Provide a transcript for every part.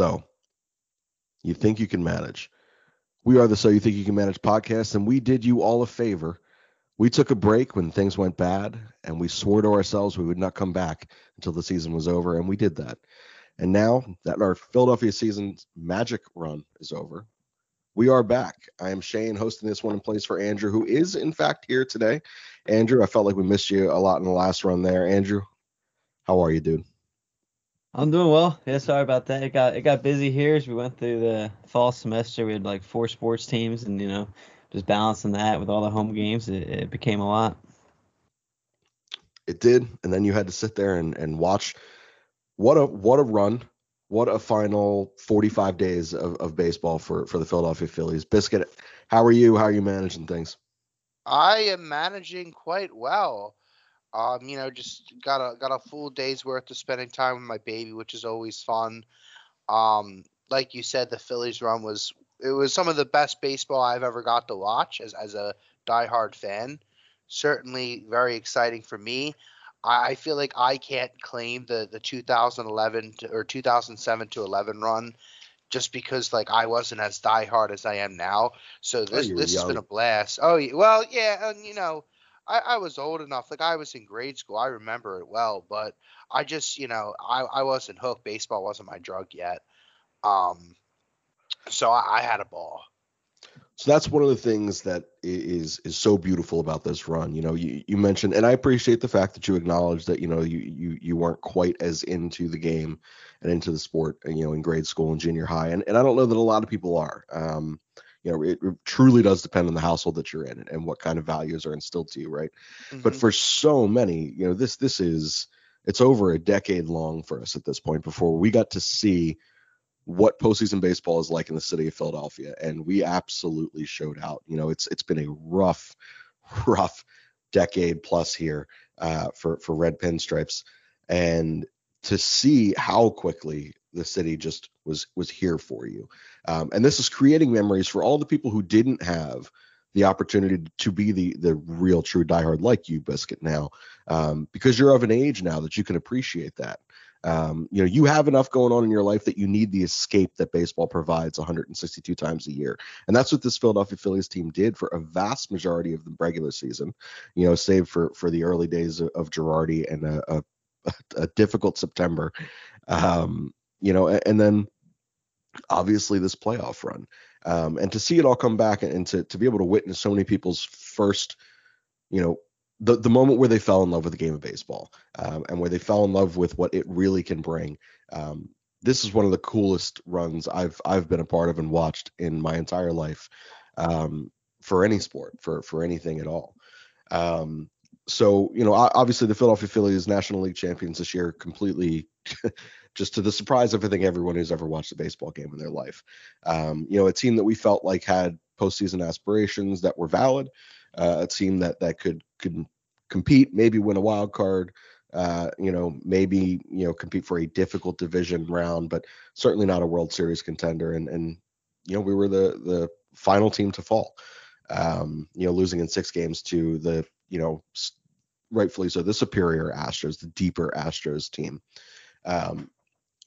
So, you think you can manage. We are the So You Think You Can Manage podcast, and we did you all a favor. We took a break when things went bad, and we swore to ourselves we would not come back until the season was over, and we did that. And now that our Philadelphia season's magic run is over, we are back. I am Shane hosting this one in place for Andrew, who is in fact here today. Andrew, I felt like we missed you a lot in the last run there. Andrew, how are you, dude? I'm doing well. Yeah, sorry about that. It got it got busy here as we went through the fall semester. We had like four sports teams, and you know, just balancing that with all the home games, it, it became a lot. It did, and then you had to sit there and, and watch. What a what a run! What a final 45 days of, of baseball for for the Philadelphia Phillies. Biscuit, how are you? How are you managing things? I am managing quite well. Um, you know, just got a got a full day's worth of spending time with my baby, which is always fun. Um, like you said, the Phillies run was it was some of the best baseball I've ever got to watch as as a diehard fan. Certainly very exciting for me. I, I feel like I can't claim the the 2011 to, or 2007 to 11 run just because like I wasn't as diehard as I am now. So this Oh, this young. has been a blast. Oh well yeah, and you know I, I was old enough. Like I was in grade school. I remember it well, but I just you know I I wasn't hooked. Baseball wasn't my drug yet. Um, so I, I had a ball. So that's one of the things that is is so beautiful about this run. You know, you, you mentioned, and I appreciate the fact that you acknowledge that you know you you you weren't quite as into the game and into the sport, you know, in grade school and junior high, and and I don't know that a lot of people are. Um, you know, it, it truly does depend on the household that you're in and, what kind of values are instilled to you, right? But Mhm. for so many, you know, this this is it's over a decade long for us at this point before we got to see what postseason baseball is like in the city of Philadelphia, and we absolutely showed out. You know, it's it's been a rough, rough decade plus here uh, for for red pinstripes, and to see how quickly the city just was was here for you, um, and this is creating memories for all the people who didn't have the opportunity to be the the real true diehard like you, Biscuit, now, um, because you're of an age now that you can appreciate that. Um, you know, you have enough going on in your life that you need the escape that baseball provides 162 times a year. And that's what this Philadelphia Phillies team did for a vast majority of the regular season, you know, save for for the early days of, of Girardi and a, a, a difficult September. Um, you know, and, and then obviously this playoff run. Um, and to see it all come back and to, to be able to witness so many people's first, you know, the, the moment where they fell in love with the game of baseball um, and where they fell in love with what it really can bring. Um, this is one of the coolest runs I've I've been a part of and watched in my entire life um, for any sport for for anything at all. Um, so you know, obviously the Philadelphia Phillies National League champions this year, completely just to the surprise of I think everyone who's ever watched a baseball game in their life. Um, you know, a team that we felt like had postseason aspirations that were valid, uh, a team that that could could compete, maybe win a wild card, uh, you know, maybe you know compete for a difficult division round, but certainly not a World Series contender. And and you know, we were the the final team to fall. Um, you know, losing in six games to the you know rightfully so the superior Astros, the deeper Astros team. Um,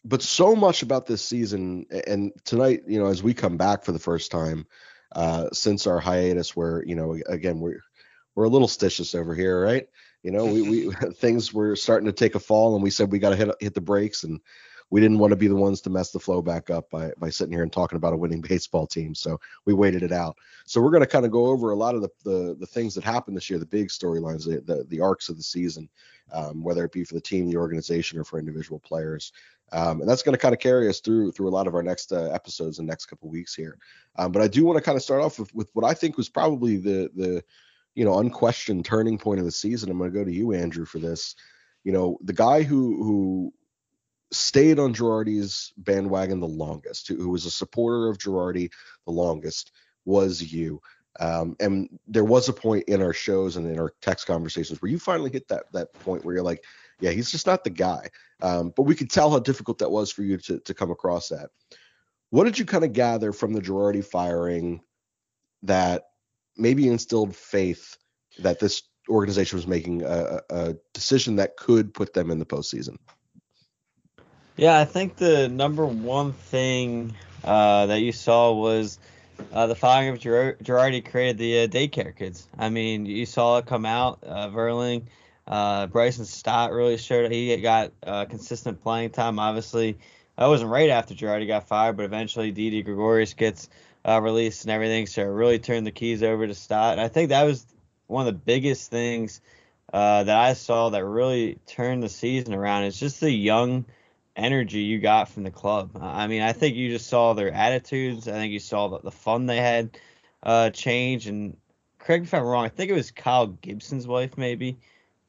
but so much about this season and tonight, you know, as we come back for the first time uh, since our hiatus, where you know, again, we're we're a little stitious over here, right? You know, we, we things were starting to take a fall, and we said we got to hit hit the brakes, and we didn't want to be the ones to mess the flow back up by by sitting here and talking about a winning baseball team. So we waited it out. So we're going to kind of go over a lot of the, the the things that happened this year, the big storylines, the, the the arcs of the season, um, whether it be for the team, the organization, or for individual players. Um, and that's going to kind of carry us through through a lot of our next uh, episodes in the next couple weeks here. Um, but I do want to kind of start off with, with what I think was probably the the you know unquestioned turning point of the season. I'm going to go to you, Andrew, for this. You know, the guy who who stayed on Girardi's bandwagon the longest, who, who was a supporter of Girardi the longest, was you. Um, and there was a point in our shows and in our text conversations where you finally hit that that point where you're like, yeah, he's just not the guy. Um, but we could tell how difficult that was for you to to come across that. What did you kind of gather from the Girardi firing that maybe instilled faith that this organization was making a, a decision that could put them in the postseason? Yeah, I think the number one thing uh, that you saw was uh, the firing of Girardi created the uh, daycare kids. I mean, you saw it come out. Uh, Vierling, uh, Bryson Stott really showed he got uh, consistent playing time. Obviously, that wasn't right after Girardi got fired, but eventually Didi Gregorius gets uh, released and everything. So it really turned the keys over to Stott. And I think that was one of the biggest things uh, that I saw that really turned the season around. It's just the young energy you got from the club. I mean, I think you just saw their attitudes. I think you saw the, the fun they had uh, change. And correct me if I'm wrong. I think it was Kyle Gibson's wife, maybe.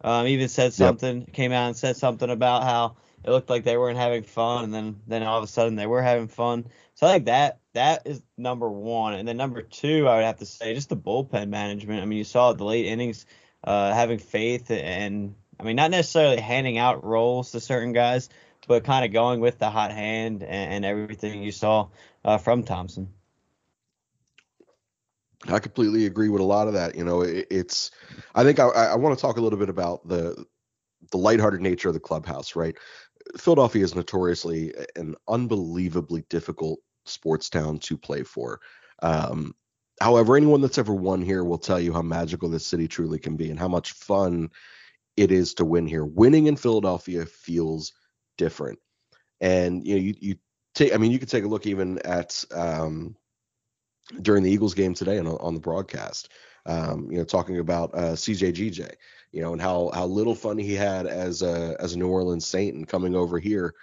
Um, even said something, yep. came out and said something about how it looked like they weren't having fun, and then then all of a sudden they were having fun. So I think that that is number one, and then number two, I would have to say just the bullpen management. I mean, you saw the late innings, uh, having faith, and I mean not necessarily handing out roles to certain guys, but kind of going with the hot hand and, and everything you saw uh, from Thompson. I completely agree with a lot of that. You know, it, it's. I think I, I want to talk a little bit about the the lighthearted nature of the clubhouse, right? Philadelphia is notoriously an unbelievably difficult sports town to play for. Um, however, anyone that's ever won here will tell you how magical this city truly can be and how much fun it is to win here. Winning in Philadelphia feels different, and you know, you, you take. I mean, you could take a look even at um, during the Eagles game today on, on the broadcast. Um, you know, talking about uh, CJGJ, you know, and how how little fun he had as a as a New Orleans Saint and coming over here,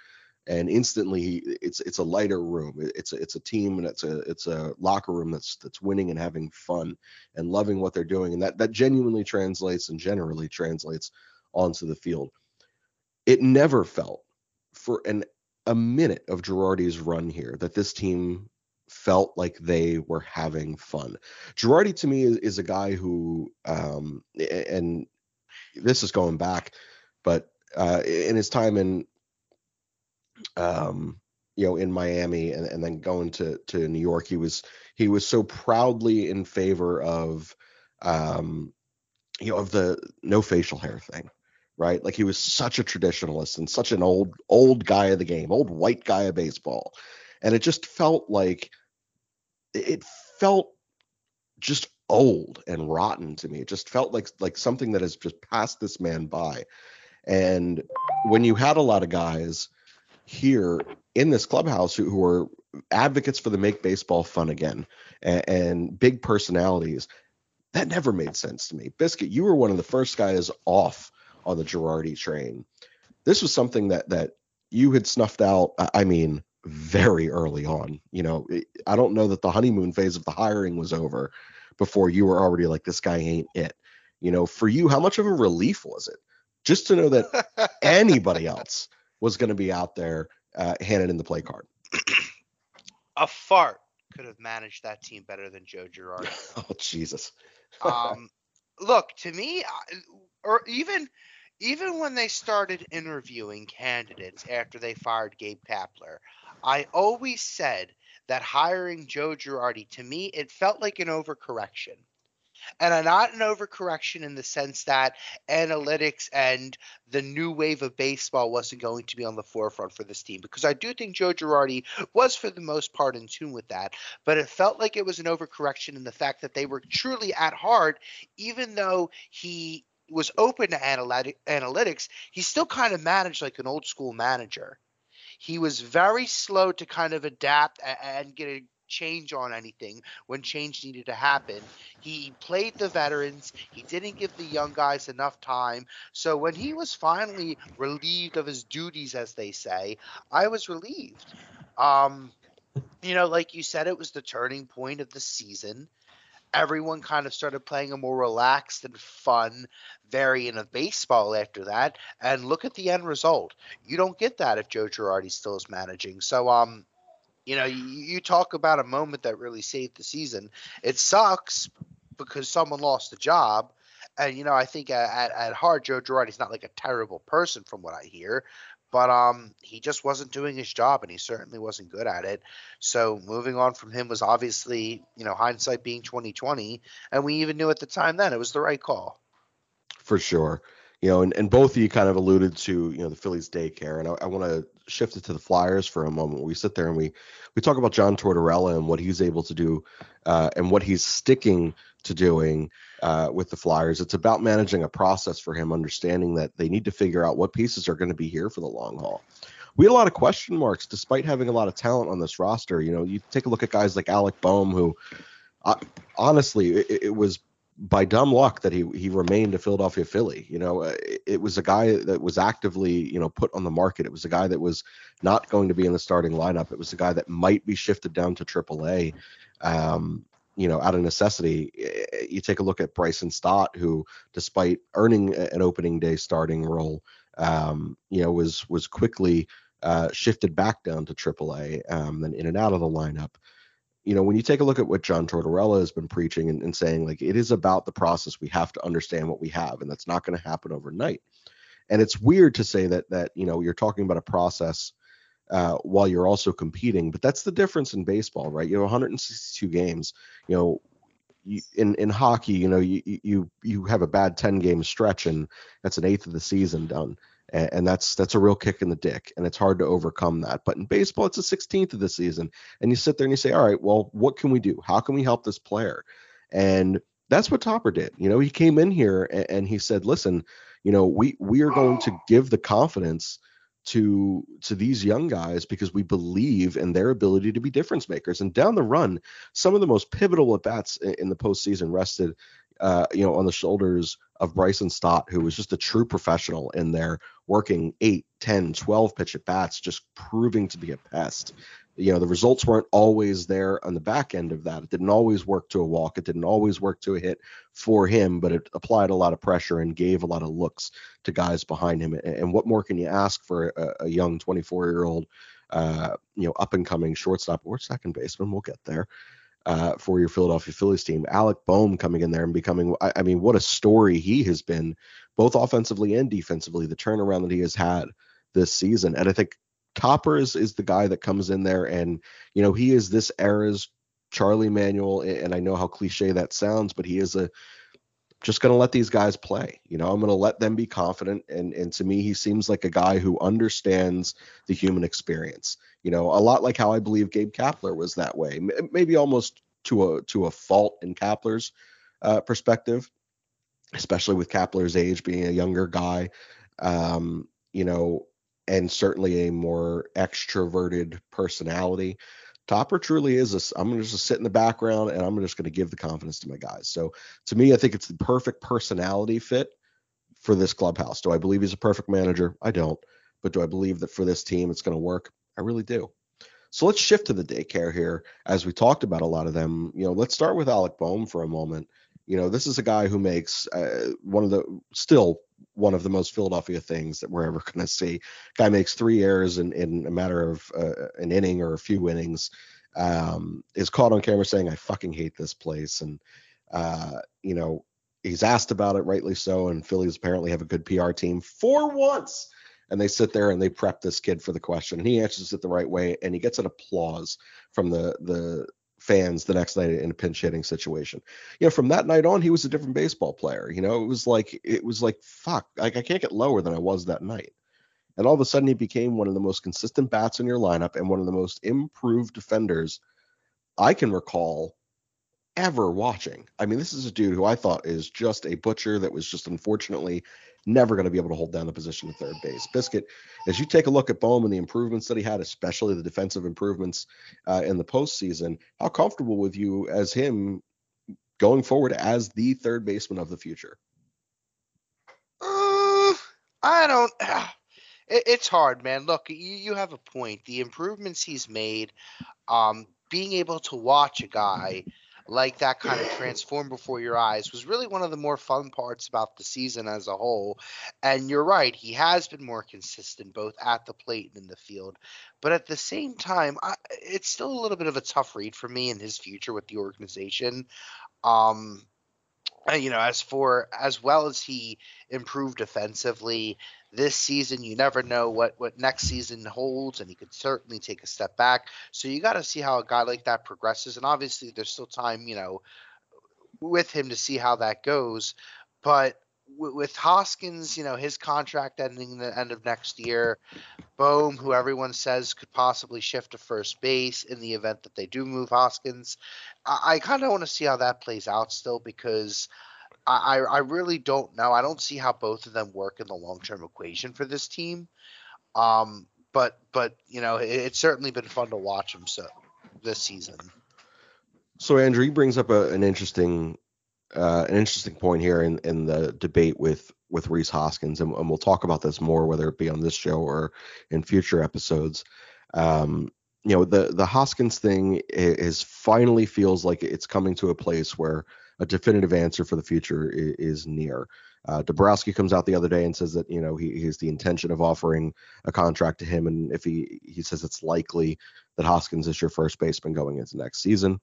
and instantly it's it's a lighter room. It's a, it's a team and it's a it's a locker room that's that's winning and having fun and loving what they're doing, and that that genuinely translates and generally translates onto the field. It never felt for an a minute of Girardi's run here that this team felt like they were having fun. Girardi to me is, is a guy who, um, and this is going back, but uh, in his time in, um, you know, in Miami and, and then going to to New York, he was he was so proudly in favor of, um, you know, of the no facial hair thing right? Like he was such a traditionalist and such an old old guy of the game, old white guy of baseball. And it just felt like it felt just old and rotten to me. It just felt like like something that has just passed this man by. And when you had a lot of guys here in this clubhouse who, who are advocates for the make baseball fun again and, and big personalities, that never made sense to me. Biscuit, you were one of the first guys off on the Girardi train. This was something that that you had snuffed out. I mean, very early on. You know, I don't know that the honeymoon phase of the hiring was over before you were already like, this guy ain't it. You know, for you, how much of a relief was it just to know that anybody else was going to be out there uh, handed in the play card? a fart could have managed that team better than Joe Girardi. oh Jesus. um, look to me, or even even when they started interviewing candidates after they fired Gabe Kapler, I always said that hiring Joe Girardi, to me, it felt like an overcorrection. And not an overcorrection in the sense that analytics and the new wave of baseball wasn't going to be on the forefront for this team, because I do think Joe Girardi was, for the most part, in tune with that. But it felt like it was an overcorrection in the fact that they were truly at heart, even though he was open to analytic, analytics, he still kind of managed like an old school manager. He was very slow to kind of adapt and get a change on anything when change needed to happen. He played the veterans. He didn't give the young guys enough time. So when he was finally relieved of his duties, as they say, I was relieved. Um, you know, like you said, it was the turning point of the season everyone kind of started playing a more relaxed and fun variant of baseball after that. And look at the end result. You don't get that if Joe Girardi still is managing. So, um, you know, you, you talk about a moment that really saved the season. It sucks because someone lost the job. And you know, I think at, at heart, Joe Girardi's not like a terrible person, from what I hear but um, he just wasn't doing his job, and he certainly wasn't good at it. So moving on from him was obviously, you know, hindsight being 2020, and we even knew at the time then it was the right call. For sure, you know, and, and both of you kind of alluded to, you know, the Phillies daycare, and I, I want to shift it to the Flyers for a moment. We sit there and we we talk about John Tortorella and what he's able to do uh, and what he's sticking to doing uh, with the Flyers. It's about managing a process for him, understanding that they need to figure out what pieces are going to be here for the long haul. We had a lot of question marks despite having a lot of talent on this roster. You know, you take a look at guys like Alec Bohm, who uh, honestly, it, it was by dumb luck that he he remained a Philadelphia Philly. You know, uh, it, it, was a guy that was actively you know put on the market. It was a guy that was not going to be in the starting lineup. It was a guy that might be shifted down to AAA. Um, you know, out of necessity. You take a look at Bryson Stott, who, despite earning an opening day starting role, um, you know, was was quickly uh, shifted back down to AAA, um, then in and out of the lineup you know, when you take a look at what John Tortorella has been preaching and, and saying, like, it is about the process. We have to understand what we have, and that's not going to happen overnight. And it's weird to say that that you know you're talking about a process uh, while you're also competing, but that's the difference in baseball, right? You have 162 games. You know, you, in in hockey, you know, you you you have a bad 10 game stretch, and that's an eighth of the season done and, and that's that's a real kick in the dick, and it's hard to overcome that. But in baseball, it's the 16th of the season, and you sit there and you say, all right, well, what can we do? How can we help this player? And that's what Topper did. You know, he came in here and, and he said, listen, you know, we we are going to give the confidence to to these young guys because we believe in their ability to be difference makers. And down the run, some of the most pivotal at bats in, the postseason rested, uh, you know, on the shoulders of Bryson Stott, who was just a true professional in there, working 8, 10, 12 pitch at bats, just proving to be a pest. You know, the results weren't always there on the back end of that. It didn't always work to a walk. It didn't always work to a hit for him, but it applied a lot of pressure and gave a lot of looks to guys behind him. And what more can you ask for a, a young 24 year old, uh, you know, up and coming shortstop or second baseman? We'll get there uh, for your Philadelphia Phillies team. Alec Bohm coming in there and becoming, I, I, mean, what a story he has been, both offensively and defensively, the turnaround that he has had this season. And I think Topper is, is the guy that comes in there and, you know, he is this era's Charlie Manuel. And I know how cliche that sounds, but he is a, just going to let these guys play. You know, I'm going to let them be confident. And and to me, he seems like a guy who understands the human experience. You know, a lot like how I believe Gabe Kapler was that way. Maybe almost to a to a fault in Kapler's uh, perspective, especially with Kapler's age being a younger guy. Um, you know, and certainly a more extroverted personality. Topper truly is I'm to just sit in the background and I'm just to give the confidence to my guys. So to me, I think it's the perfect personality fit for this clubhouse. Do I believe he's a perfect manager? I don't. But do I believe that for this team it's to work? I really do. So let's shift to the daycare here as we talked about a lot of them. You know, let's start with Alec Bohm for a moment. You know, this is a guy who makes uh, one of the still one of the most Philadelphia things that we're ever going to see. Guy makes three errors in, in a matter of uh, an inning or a few innings. Um, is caught on camera saying, "I fucking hate this place," and uh, you know he's asked about it, rightly so. And Phillies apparently have a good PR team for once, and they sit there and they prep this kid for the question, and he answers it the right way, and he gets an applause from the the fans the next night in a pinch hitting situation. You know, from that night on, he was a different baseball player. You know, it was like it was like fuck, like I can't get lower than I was that night. And all of a sudden, he became one of the most consistent bats in your lineup and one of the most improved defenders I can recall ever watching. I mean, this is a dude who I thought is just a butcher that was just unfortunately never going to be able to hold down the position at third base. Biscuit, as you take a look at Bohm and the improvements that he had, especially the defensive improvements uh, in the postseason, how comfortable with you as him going forward as the third baseman of the future? Uh, I don't. It, it's hard, man. Look, you, you have a point. The improvements he's made, um, being able to watch a guy like that kind of transform before your eyes was really one of the more fun parts about the season as a whole. And you're right, he has been more consistent both at the plate and in the field. But at the same time, I, it's still a little bit of a tough read for me in his future with the organization. Um, you know, as for as well as he improved defensively this season, you never know what what next season holds, and he could certainly take a step back. So you got to see how a guy like that progresses, and obviously there's still time, you know, with him to see how that goes. But with Hoskins, you know, his contract ending the end of next year, Bohm, who everyone says could possibly shift to first base in the event that they do move Hoskins. I, I kind of want to see how that plays out still because I, I really don't know. I don't see how both of them work in the long term equation for this team. Um, but but you know, it, it's certainly been fun to watch them so this season. So Andrew, brings up a, an interesting uh, an interesting point here in, in the debate with with Rhys Hoskins, and, and, we'll talk about this more, whether it be on this show or in future episodes. Um, you know, the the Hoskins thing is finally feels like it's coming to a place where a definitive answer for the future is, is near. Uh, Dombrowski comes out the other day and says that you know he, he has the intention of offering a contract to him, and if he he says it's likely that Hoskins is your first baseman going into next season.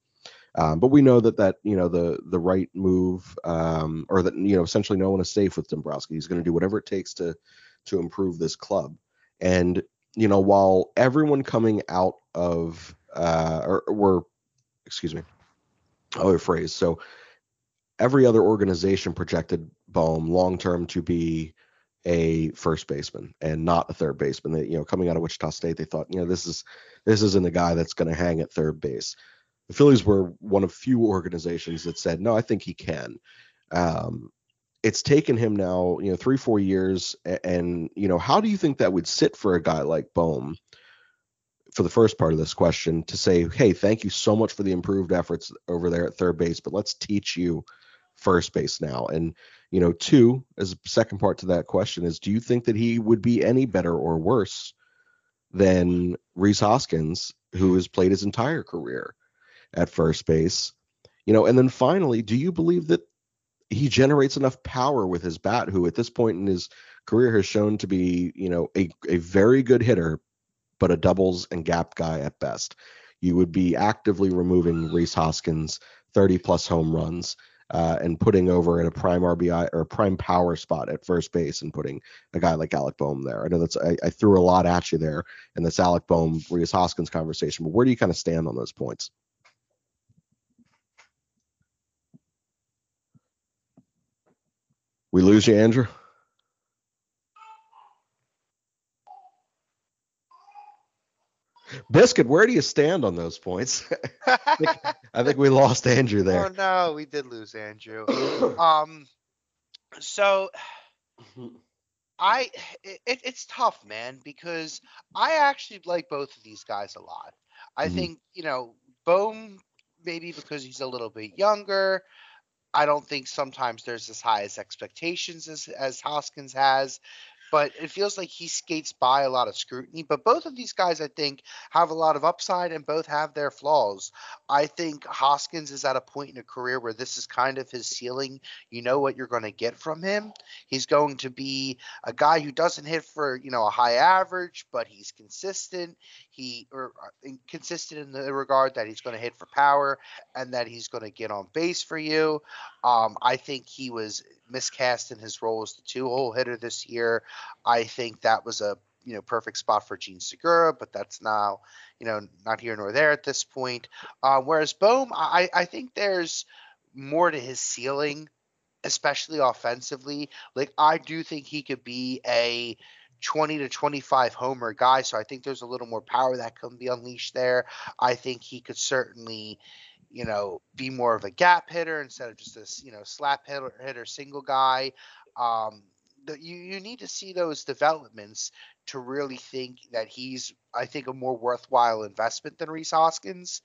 Um, but we know that that you know the the right move, um, or that you know essentially no one is safe with Dombrowski. He's going to do whatever it takes to to improve this club. And you know while everyone coming out of uh, or were excuse me, other phrase. So every other organization projected Bohm long term to be a first baseman and not a third baseman. They, you know, coming out of Wichita State, they thought, you know, this is this isn't a guy that's going to hang at third base the Phillies were one of few organizations that said, no, I think he can. Um, it's taken him now, you know, three, four years. And, you know, how do you think that would sit for a guy like Bohm for the first part of this question to say, hey, thank you so much for the improved efforts over there at third base, but let's teach you first base now. And, you know, two, as a second part to that question is, do you think that he would be any better or worse than Rhys Hoskins, who has played his entire career? at first base. You know, and then finally, do you believe that he generates enough power with his bat, who at this point in his career has shown to be, you know, a, a very good hitter, but a doubles and gap guy at best. You would be actively removing Rhys Hoskins 30 plus home runs uh, and putting over in a prime RBI or a prime power spot at first base and putting a guy like Alec Bohm there. I know that's I, I threw a lot at you there in this Alec Bohm Rhys Hoskins conversation, but where do you kind of stand on those points? We lose you, Andrew? Biscuit, where do you stand on those points? I, think, I, think, we lost Andrew there. Oh no, we did lose Andrew. um, so I it, it's tough, man, because I actually like both of these guys a lot. I mm-hmm. think you know Bohm maybe because he's a little bit younger. I don't think sometimes there's as high as expectations as, as Hoskins has but it feels like he skates by a lot of scrutiny. But both of these guys, I think, have a lot of upside and both have their flaws. I think Hoskins is at a point in a career where this is kind of his ceiling. You know what you're going to get from him. He's going to be a guy who doesn't hit for, you know, a high average, but he's consistent. He or uh, consistent in the regard that he's going to hit for power and that he's going to get on base for you. Um, I think he was miscast in his role as the two-hole hitter this year. I think that was a you know perfect spot for Jean Segura, but that's now you know not here nor there at this point. Uh, whereas Bohm, I, I think there's more to his ceiling, especially offensively. Like I do think he could be a 20 to 25 homer guy, so I think there's a little more power that can be unleashed there. I think he could certainly you know, be more of a gap hitter instead of just this, you know, slap hitter, hitter single guy. Um, the, you, you need to see those developments to really think that he's, I think, a more worthwhile investment than Rhys Hoskins.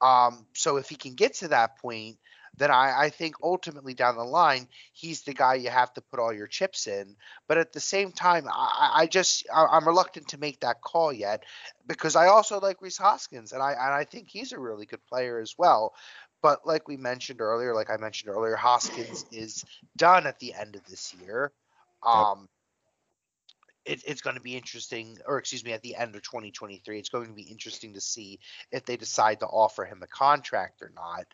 Um, so if he can get to that point, then I, I, think ultimately down the line he's the guy you have to put all your chips in. But at the same time, I, I just I, am reluctant to make that call yet because I also like Rhys Hoskins and I and I think he's a really good player as well. But like we mentioned earlier, like I mentioned earlier, Hoskins is done at the end of this year. Um, it, it's going to be interesting, or excuse me, at the end of 2023, it's going to be interesting to see if they decide to offer him a contract or not.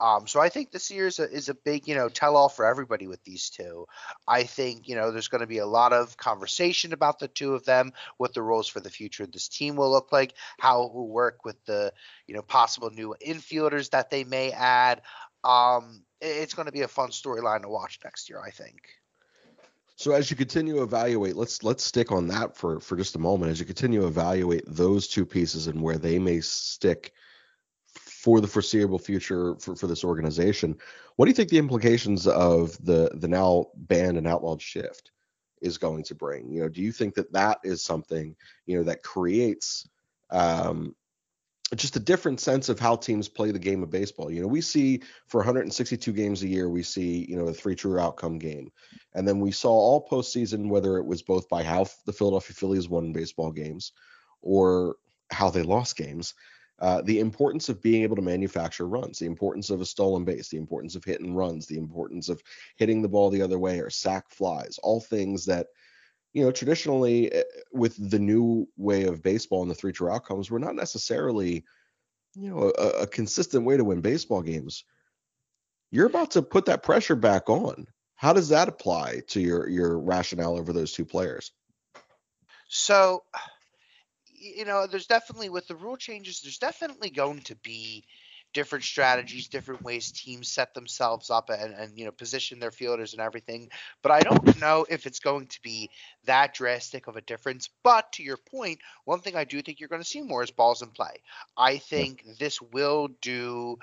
Um, so I think this year is a, is a big, you know, tell all for everybody with these two. I think, you know, there's going to be a lot of conversation about the two of them, what the roles for the future of this team will look like, how it will work with the, you know, possible new infielders that they may add. Um, it's going to be a fun storyline to watch next year, I think. So as you continue to evaluate, let's let's stick on that for for just a moment. As you continue to evaluate those two pieces and where they may stick for the foreseeable future for, for this organization, what do you think the implications of the the now banned and outlawed shift is going to bring? You know, do you think that that is something you know that creates um, just a different sense of how teams play the game of baseball. You know, we see for 162 games a year, we see, you know, a three true outcome game. And then we saw all postseason, whether it was both by how the Philadelphia Phillies won baseball games or how they lost games, uh, the importance of being able to manufacture runs, the importance of a stolen base, the importance of hitting runs, the importance of hitting the ball the other way or sac flies, all things that you know, traditionally eh, with the new way of baseball and the three true outcomes, we're not necessarily, you know, a, a, consistent way to win baseball games. You're about to put that pressure back on. How does that apply to your your rationale over those two players? So, you know, there's definitely with the rule changes, there's definitely going to be different strategies, different ways teams set themselves up and, and you know position their fielders and everything. But I don't know if it's going to be that drastic of a difference. But to your point, one thing I do think you're going to see more is balls in play. I think this will do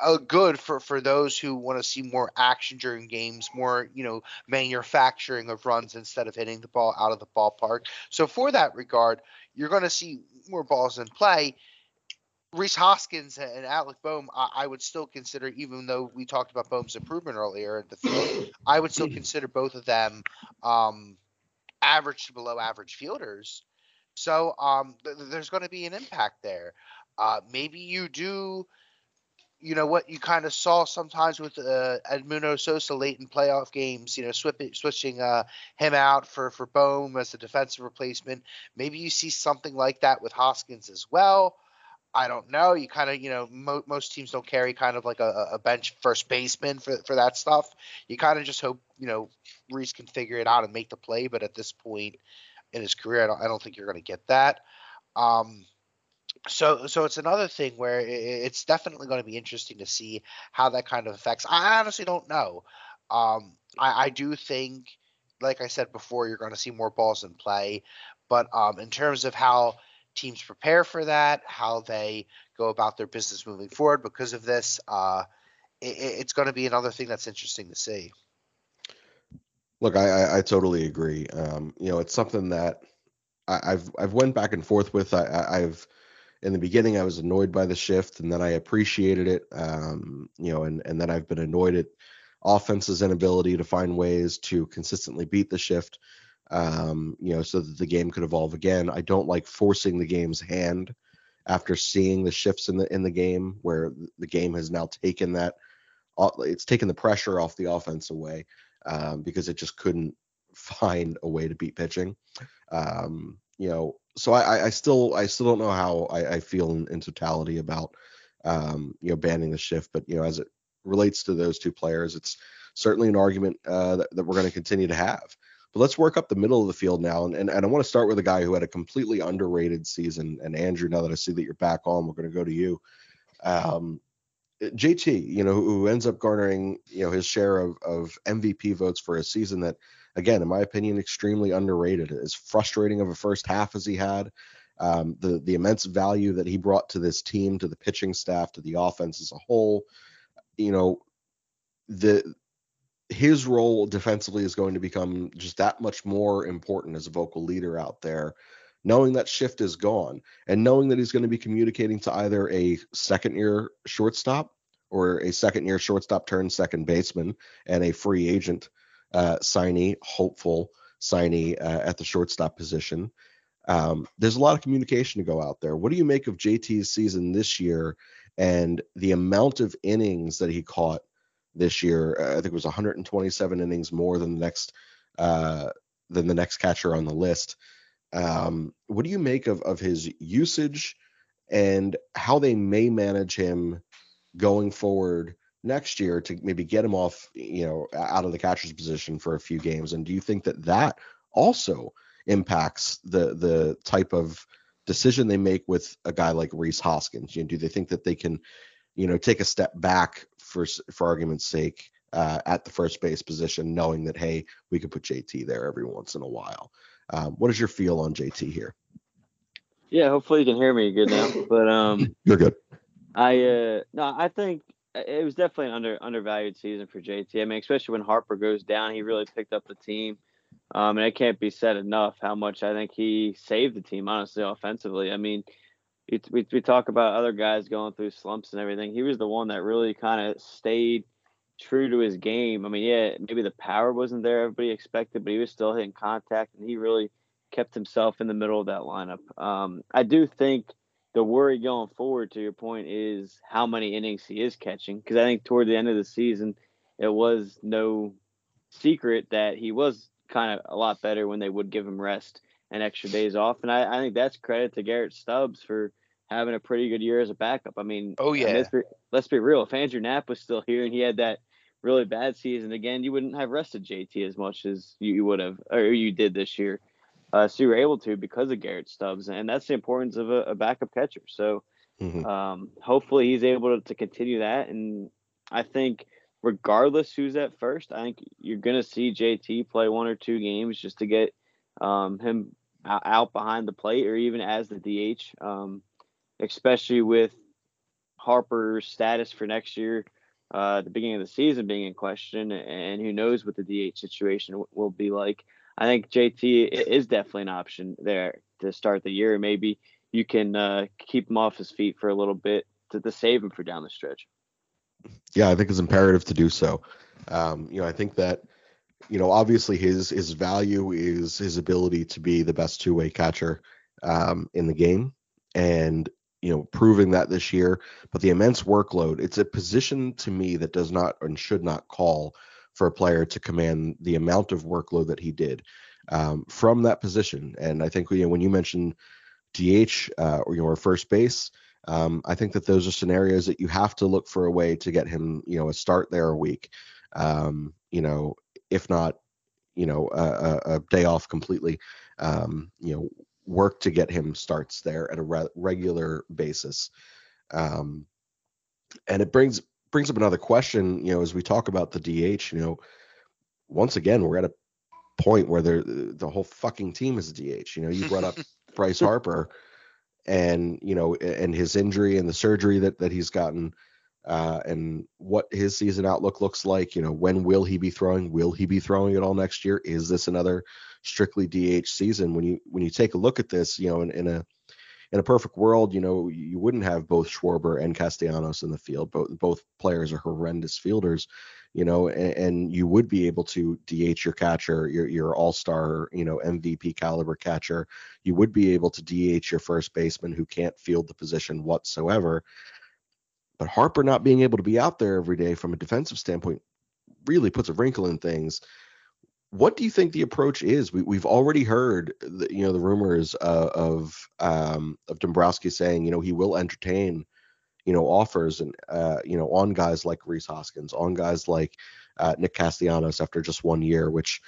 uh, good for for those who want to see more action during games, more you know manufacturing of runs instead of hitting the ball out of the ballpark. So for that regard, you're going to see more balls in play. Rhys Hoskins and Alec Bohm, I, I, would still consider, even though we talked about Bohm's improvement earlier in the field, I would still consider both of them um, average to below average fielders. So um, th- there's going to be an impact there. Uh, maybe you do, you know, what you kind of saw sometimes with uh, Edmundo Sosa late in playoff games, you know, switching uh, him out for, for Bohm as a defensive replacement. Maybe you see something like that with Hoskins as well. I don't know. You kind of, you know, mo- most teams don't carry kind of like a, a bench first baseman for, for that stuff. You kind of just hope, you know, Rhys can figure it out and make the play. But at this point in his career, I don't, I don't think you're going to get that. Um, so, so it's another thing where it's definitely going to be interesting to see how that kind of affects. I honestly don't know. Um, I, I do think, like I said before, you're going to see more balls in play. But um, in terms of how teams prepare for that, how they go about their business moving forward because of this. Uh, it, it's going to be another thing that's interesting to see. Look, I, I, I totally agree. Um, you know, it's something that I, have I've went back and forth with. I, have in the beginning I was annoyed by the shift, and then I appreciated it. Um, you know, and and then I've been annoyed at offense's inability to find ways to consistently beat the shift um, you know, so that the game could evolve again. I don't like forcing the game's hand after seeing the shifts in the in the game where the game has now taken that it's taken the pressure off the offense away um, because it just couldn't find a way to beat pitching. Um, you know, so I, I still I still don't know how I, I feel in, in, totality about um, you know banning the shift, but you know as it relates to those two players, it's certainly an argument uh, that, that we're going to continue to have. But let's work up the middle of the field now. And, and, and I want to start with a guy who had a completely underrated season. And Andrew, now that I see that you're back on, we're going to go to you. Um, JT, you know, who ends up garnering, you know, his share of, of MVP votes for a season that, again, in my opinion, extremely underrated. As frustrating of a first half as he had, um, the the immense value that he brought to this team, to the pitching staff, to the offense as a whole, you know, the his role defensively is going to become just that much more important as a vocal leader out there knowing that shift is gone and knowing that he's going to be communicating to either a second year shortstop or a second year shortstop turned second baseman and a free agent uh, signee, hopeful signee uh, at the shortstop position. Um, there's a lot of communication to go out there. What do you make of JT's season this year and the amount of innings that he caught this year. Uh, I think it was 127 innings more than the next uh, than the next catcher on the list. Um, what do you make of of his usage and how they may manage him going forward next year to maybe get him off, you know, out of the catcher's position for a few games? And do you think that that also impacts the the type of decision they make with a guy like Rhys Hoskins? You know, do they think that they can, you know, take a step back for for argument's sake, uh, at the first base position, knowing that hey, we could put JT there every once in a while. Um, what is your feel on JT here? Yeah, hopefully you can hear me good now. But um, you're good. I uh, no, I think it was definitely an under undervalued season for JT. I mean, especially when Harper goes down, he really picked up the team. Um, and it can't be said enough how much I think he saved the team, honestly, offensively. I mean, we, we talk about other guys going through slumps and everything. He was the one that really kind of stayed true to his game. I mean, yeah, maybe the power wasn't there everybody expected, but he was still hitting contact, and he really kept himself in the middle of that lineup. Um, I do think the worry going forward, to your point, is how many innings he is catching, because I think toward the end of the season, it was no secret that he was kind of a lot better when they would give him rest and extra days off. And I, I think that's credit to Garrett Stubbs for having a pretty good year as a backup. I mean, oh yeah, let's be, let's be real. If Andrew Knapp was still here and he had that really bad season again, you wouldn't have rested JT as much as you, you would have or you did this year. Uh, so you were able to because of Garrett Stubbs, and that's the importance of a, a backup catcher. So mm-hmm. um, hopefully he's able to, to continue that. And I think regardless who's at first, I think you're going to see JT play one or two games just to get um, him out behind the plate or even as the DH, um, especially with Harper's status for next year, uh, the beginning of the season being in question, and who knows what the DH situation will be like. I think JT is definitely an option there to start the year. Maybe you can uh, keep him off his feet for a little bit to, to save him for down the stretch. Yeah, I think it's imperative to do so. Um, you know, I think that you know obviously his his value is his ability to be the best two way catcher um, in the game, and you know proving that this year. But the immense workload, it's a position to me that does not and should not call for a player to command the amount of workload that he did um, from that position. And I think you know, when you mentioned DH uh, or your first base, um, I think that those are scenarios that you have to look for a way to get him, you know, a start there a week. Um, you know, if not, you know, a, a day off completely. Um, you know, work to get him starts there at a re- regular basis. Um, and it brings brings up another question. You know, as we talk about the DH, you know, once again we're at a point where the whole fucking team is a DH. You know, you brought up Bryce Harper and you know and his injury and the surgery that that he's gotten uh, and what his season outlook looks like. You know, when will he be throwing? Will he be throwing it all next year? Is this another strictly DH season? When you when you take a look at this, you know, in, in a in a perfect world, you know, you wouldn't have both Schwarber and Castellanos in the field. Both both players are horrendous fielders, you know, and, and you would be able to DH your catcher, your your all-star, you know, MVP caliber catcher. You would be able to DH your first baseman who can't field the position whatsoever. But Harper not being able to be out there every day from a defensive standpoint really puts a wrinkle in things what do you think the approach is? We, have already heard, the, you know, the rumors uh, of um, of Dombrowski saying, you know, he will entertain, you know, offers and uh, you know on guys like Rhys Hoskins, on guys like uh, Nick Castellanos after just one year, which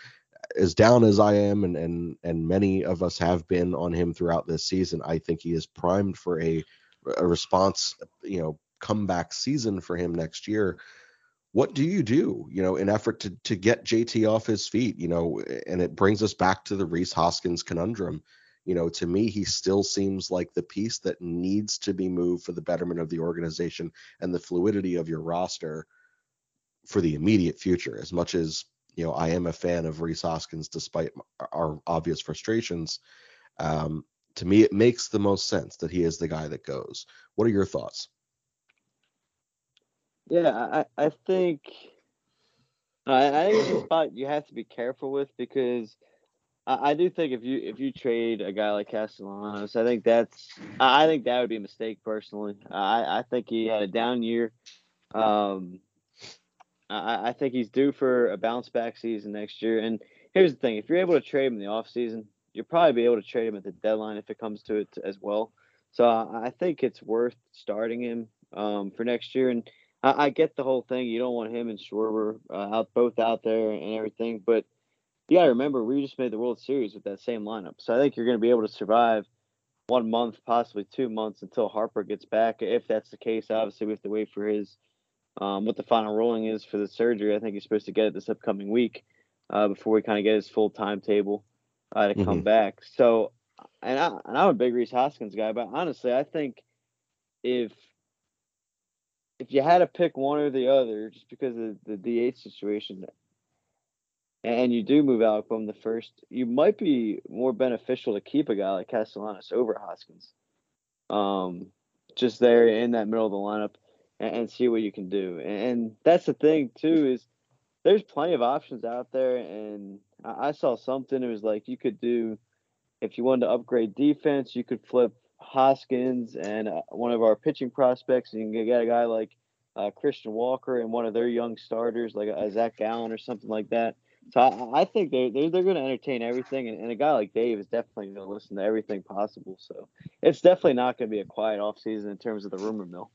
as down as I am and and and many of us have been on him throughout this season, I think he is primed for a a response, you know, comeback season for him next year what do you do, you know, in effort to to get JT off his feet, you know, and it brings us back to the Rhys Hoskins conundrum. You know, to me, he still seems like the piece that needs to be moved for the betterment of the organization and the fluidity of your roster for the immediate future. As much as you know, I am a fan of Rhys Hoskins, despite our obvious frustrations. Um, to me, it makes the most sense that he is the guy that goes. What are your thoughts? Yeah, I, I think I, I think it's a spot you have to be careful with because I, I do think if you if you trade a guy like Castellanos, I think that's I think that would be a mistake personally. I, I think he had a down year. Um, I, I think he's due for a bounce back season next year. And here's the thing: if you're able to trade him in the off season, you'll probably be able to trade him at the deadline if it comes to it as well. So I think it's worth starting him um, for next year. And I, I get the whole thing. You don't want him and Schwarber uh, out both out there and everything, but you got to remember we just made the World Series with that same lineup. So I think you're going to be able to survive one month, possibly two months until Harper gets back. If that's the case, obviously we have to wait for his um, what the final ruling is for the surgery. I think he's supposed to get it this upcoming week uh, before we kind of get his full timetable uh, to mm-hmm. come back. So, and, I, and I'm a big Rhys Hoskins guy, but honestly, I think if if you had to pick one or the other, just because of the DH situation, and you do move Alec Bohm the first, you might be more beneficial to keep a guy like Castellanos over Hoskins. Um, just there in that middle of the lineup and, and see what you can do. And, and, that's the thing too is there's plenty of options out there. And I, I saw something. It was like you could do if you wanted to upgrade defense, you could flip Hoskins and uh, one of our pitching prospects, and you get a guy like uh, Christian Walker and one of their young starters, like a, a Zach Gallen or something like that. So I, I think they're they're, they're going to entertain everything, and, and, a guy like Dave is definitely going to listen to everything possible. So it's definitely not going to be a quiet off season in terms of the rumor mill.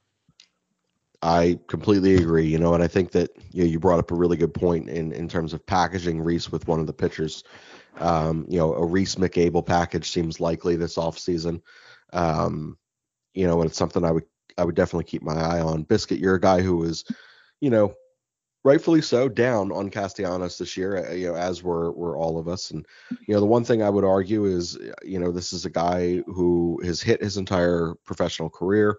I completely agree. You know, and I think that you know you brought up a really good point in in terms of packaging Rhys with one of the pitchers. Um, you know, a Rhys Mick Abel package seems likely this offseason. Um, you know, and it's something I would I would definitely keep my eye on. Biscuit, you're a guy who was, you know, rightfully so, down on Castellanos this year, uh, you know, as were were all of us. And you know, the one thing I would argue is, you know, this is a guy who has hit his entire professional career.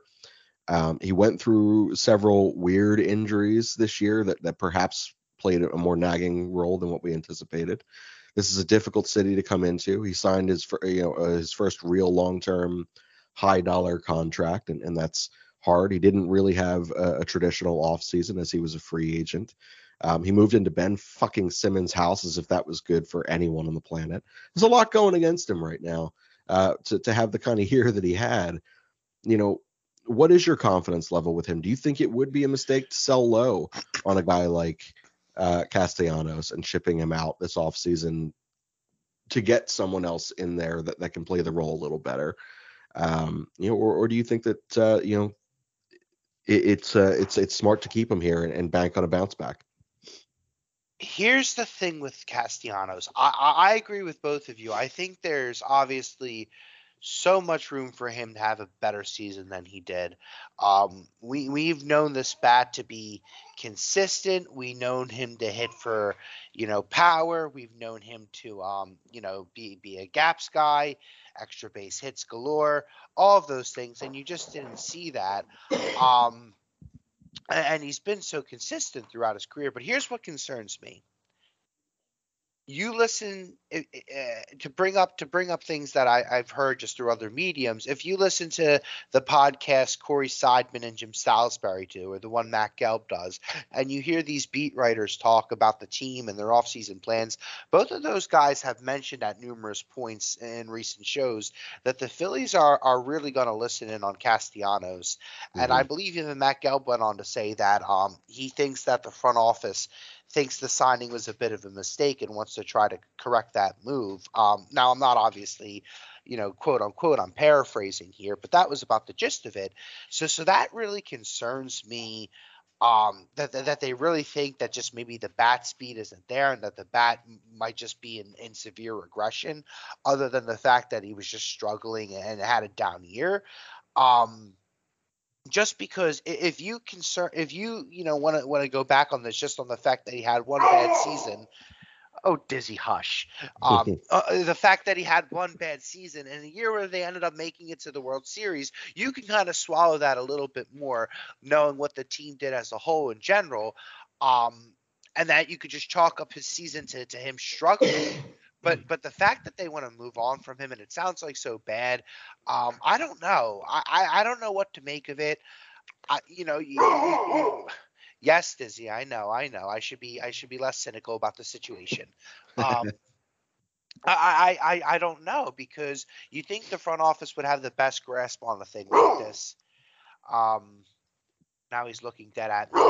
Um, he went through several weird injuries this year that that perhaps played a more nagging role than what we anticipated. This is a difficult city to come into. He signed his you know uh, his first real long term high dollar contract, and, and that's hard. He didn't really have a, a traditional off season as he was a free agent. Um, he moved into Ben fucking Simmons' house as if that was good for anyone on the planet. There's a lot going against him right now. Uh, to to have the kind of year that he had, you know, what is your confidence level with him? Do you think it would be a mistake to sell low on a guy like uh, Castellanos and shipping him out this offseason to get someone else in there that, that can play the role a little better? Um, you know, or, or do you think that uh, you know it, it's uh, it's it's smart to keep him here and, and, bank on a bounce back. Here's the thing with Castellanos. I, I, I agree with both of you. I think there's obviously so much room for him to have a better season than he did. Um, we we've known this bat to be consistent. We known him to hit for you know power. We've known him to um, you know be be a gaps guy extra base hits galore, all of those things, and you just didn't see that. Um, and he's been so consistent throughout his career. But here's what concerns me you listen uh, to bring up to bring up things that I, have heard just through other mediums. If you listen to the podcast Corey Seidman and Jim Salisbury do, or the one Matt Gelb does, and you hear these beat writers talk about the team and their offseason plans, both of those guys have mentioned at numerous points in recent shows that the Phillies are are really going to listen in on Castellanos, mm-hmm. and I mm-hmm. believe even Matt Gelb went on to say that um, he thinks that the front office thinks the signing was a bit of a mistake and wants to try to correct that move. Um, now, I'm not obviously, you know, quote unquote, I'm paraphrasing here, but that was about the gist of it. So, so that really concerns me. Um, that, that, they really think that just maybe the bat speed isn't there and that the bat might just be in, in severe regression, other than the fact that he was just struggling and had a down year. Um, just because if you concern if you you know want to want to go back on this just on the fact that he had one bad season. Oh dizzy hush. Um, uh, the fact that he had one bad season in a year where they ended up making it to the world series you can kind of swallow that a little bit more knowing what the team did as a whole in general. Um, and that you could just chalk up his season to, to him struggling but mm. but the fact that they want to move on from him and it sounds like so bad, um, I don't know. I, I, I don't know what to make of it. I, you know, you, you, yes, Dizzy, I know, I know. I should be I should be less cynical about the situation. Um, I, I I don't know because you think the front office would have the best grasp on a thing like this. Um, now he's looking dead at me.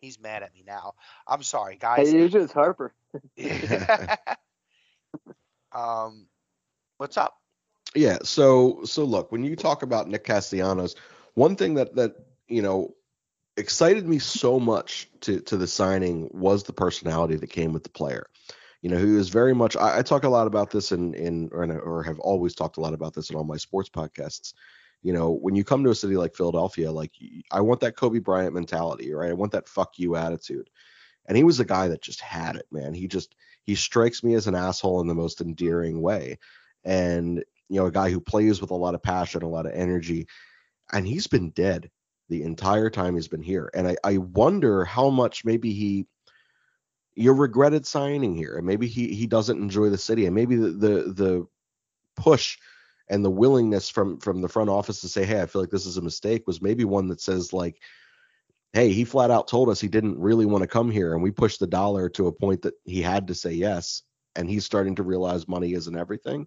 He's mad at me now. I'm sorry, guys. Hey, it's just Harper. Um, what's up? Yeah. So so look, when you talk about Nick Castellanos, one thing that that you know excited me so much to to the signing was the personality that came with the player. You know, who is very much. I, I talk a lot about this in in or, or have always talked a lot about this in all my sports podcasts. You know, when you come to a city like Philadelphia, like I want that Kobe Bryant mentality, right? I want that fuck you attitude. And he was a guy that just had it, man. He just he strikes me as an asshole in the most endearing way. And you know, a guy who plays with a lot of passion, a lot of energy. And he's been dead the entire time he's been here. And I, I wonder how much maybe he you regretted signing here, and maybe he he doesn't enjoy the city, and maybe the the, the push and the willingness from from the front office to say, hey, I feel like this is a mistake, was maybe one that says like, hey, he flat out told us he didn't really want to come here, and we pushed the dollar to a point that he had to say yes, and he's starting to realize money isn't everything.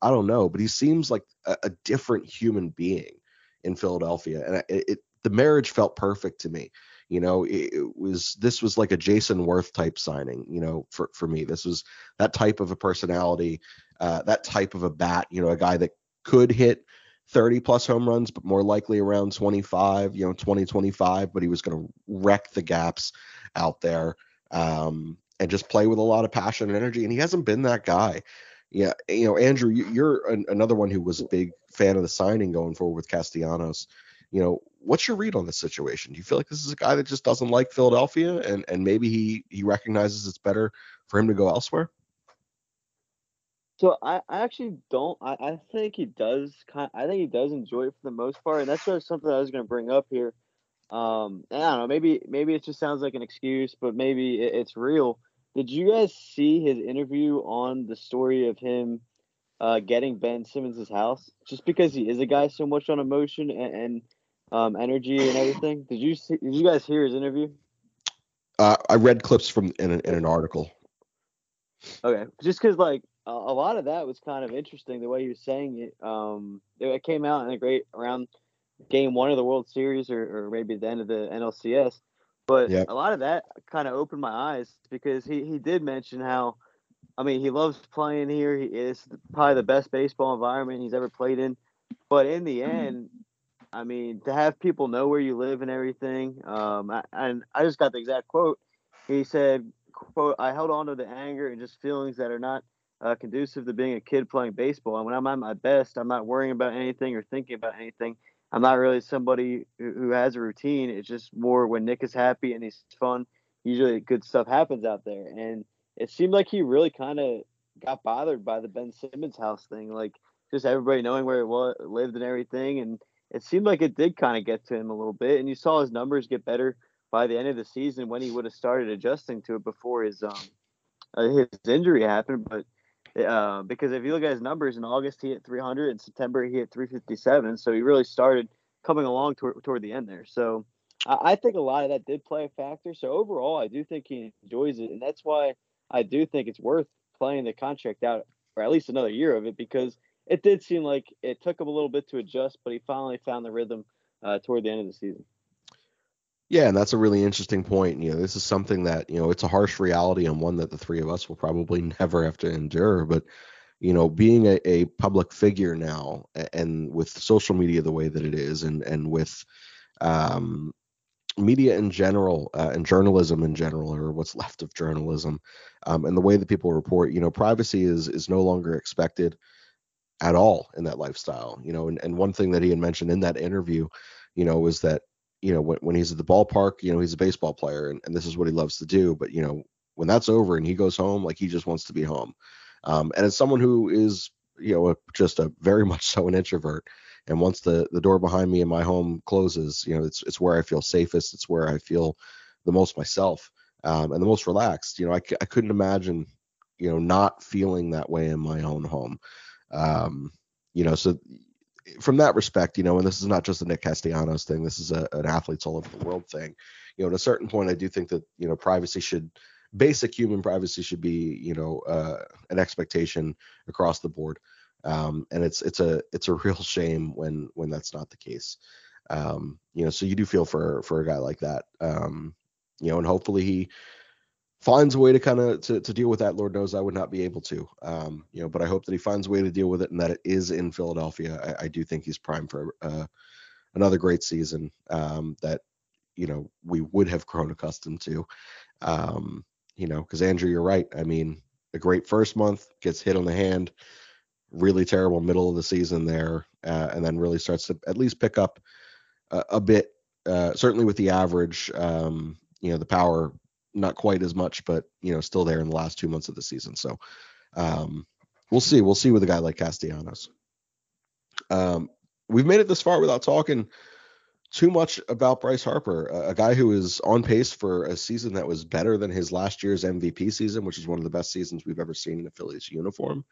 I don't know, but he seems like a, a different human being in Philadelphia, and it, it the marriage felt perfect to me. You know, it, it, was this was like a Jayson Werth type signing. You know, for for me, this was that type of a personality, uh, that type of a bat. You know, a guy that could hit 30 plus home runs, but more likely around 25. You know, 20, 25. But he was going to wreck the gaps out there. Um, and just play with a lot of passion and energy. And he hasn't been that guy. Yeah, you know, Andrew, you're an, another one who was a big fan of the signing going forward with Castellanos. You know, what's your read on this situation? Do you feel like this is a guy that just doesn't like Philadelphia, and and maybe he he recognizes it's better for him to go elsewhere? So I, I actually don't. I, I think he does. Kind. I think he does enjoy it for the most part, and that's sort of something I was going to bring up here. Um, I don't know. Maybe maybe it just sounds like an excuse, but maybe it, it's real. Did you guys see his interview on the story of him uh, getting Ben Simmons' house? Just because he is a guy so much on emotion and, and um, energy and everything. Did you see, did you guys hear his interview? Uh, I read clips from in an, in an article. Okay, just because like a, a lot of that was kind of interesting the way he was saying it. Um, it, it came out in a great around game one of the World Series or, or maybe the end of the NLCS. But yep. a lot of that kind of opened my eyes because he, he did mention how, I mean, he loves playing here. He is probably the best baseball environment he's ever played in. But in the end, I mean, to have people know where you live and everything. Um, I, and I just got the exact quote. He said, "quote I held on to the anger and just feelings that are not uh, conducive to being a kid playing baseball. And when I'm at my best, I'm not worrying about anything or thinking about anything. I'm not really somebody who, who has a routine. It's just more when Nick is happy and he's fun. Usually, good stuff happens out there. And it seemed like he really kind of got bothered by the Ben Simmons house thing, like just everybody knowing where he was, lived and everything, and it seemed like it did kind of get to him a little bit, and you saw his numbers get better by the end of the season when he would have started adjusting to it before his um uh, his injury happened. But uh, because if you look at his numbers in August, he hit 300, in September he hit 357, so he really started coming along toward, toward the end there. So I, I think a lot of that did play a factor. So overall, I do think he enjoys it, and that's why I do think it's worth playing the contract out for at least another year of it because it did seem like it took him a little bit to adjust, but he finally found the rhythm uh, toward the end of the season. Yeah, and that's a really interesting point. You know, this is something that you know it's a harsh reality and one that the three of us will probably never have to endure. But you know, being a, a public figure now, and with social media the way that it is, and and with um, media in general uh, and journalism in general, or what's left of journalism, um, and the way that people report, you know, privacy is is no longer expected at all in that lifestyle. You know, and, and one thing that he had mentioned in that interview, you know, was that, you know, when, when he's at the ballpark, you know, he's a baseball player and, and this is what he loves to do. But, you know, when that's over and he goes home, like he just wants to be home. Um, and as someone who is, you know, a, just a very much so an introvert, and once the the door behind me in my home closes, you know, it's it's where I feel safest. It's where I feel the most myself um, and the most relaxed. You know, I, I couldn't imagine, you know, not feeling that way in my own home. Um, you know, so from that respect, you know, and this is not just a Nick Castellanos thing. This is a, an athletes all over the world thing. You know, at a certain point, I do think that you know privacy should, basic human privacy should be, you know, uh, an expectation across the board. Um, and it's it's a it's a real shame when when that's not the case. Um, you know, so you do feel for for a guy like that. Um, you know, and hopefully he finds a way to kind of to, to deal with that. Lord knows I would not be able to. Um, you know, but I hope that he finds a way to deal with it and that it is in Philadelphia. I, I do think he's primed for uh, another great season um, that you know we would have grown accustomed to. Um, you know, because Andrew, you're right. I mean, a great first month gets hit on the hand, really terrible middle of the season there, uh, and then really starts to at least pick up a, a bit. Uh, certainly with the average, um, you know, the power not quite as much, but you know, still there in the last two months of the season. So um, we'll see. We'll see with a guy like Castellanos. Um, we've made it this far without talking too much about Bryce Harper, a, a, guy who is on pace for a season that was better than his last year's MVP season, which is one of the best seasons we've ever seen in a Phillies uniform.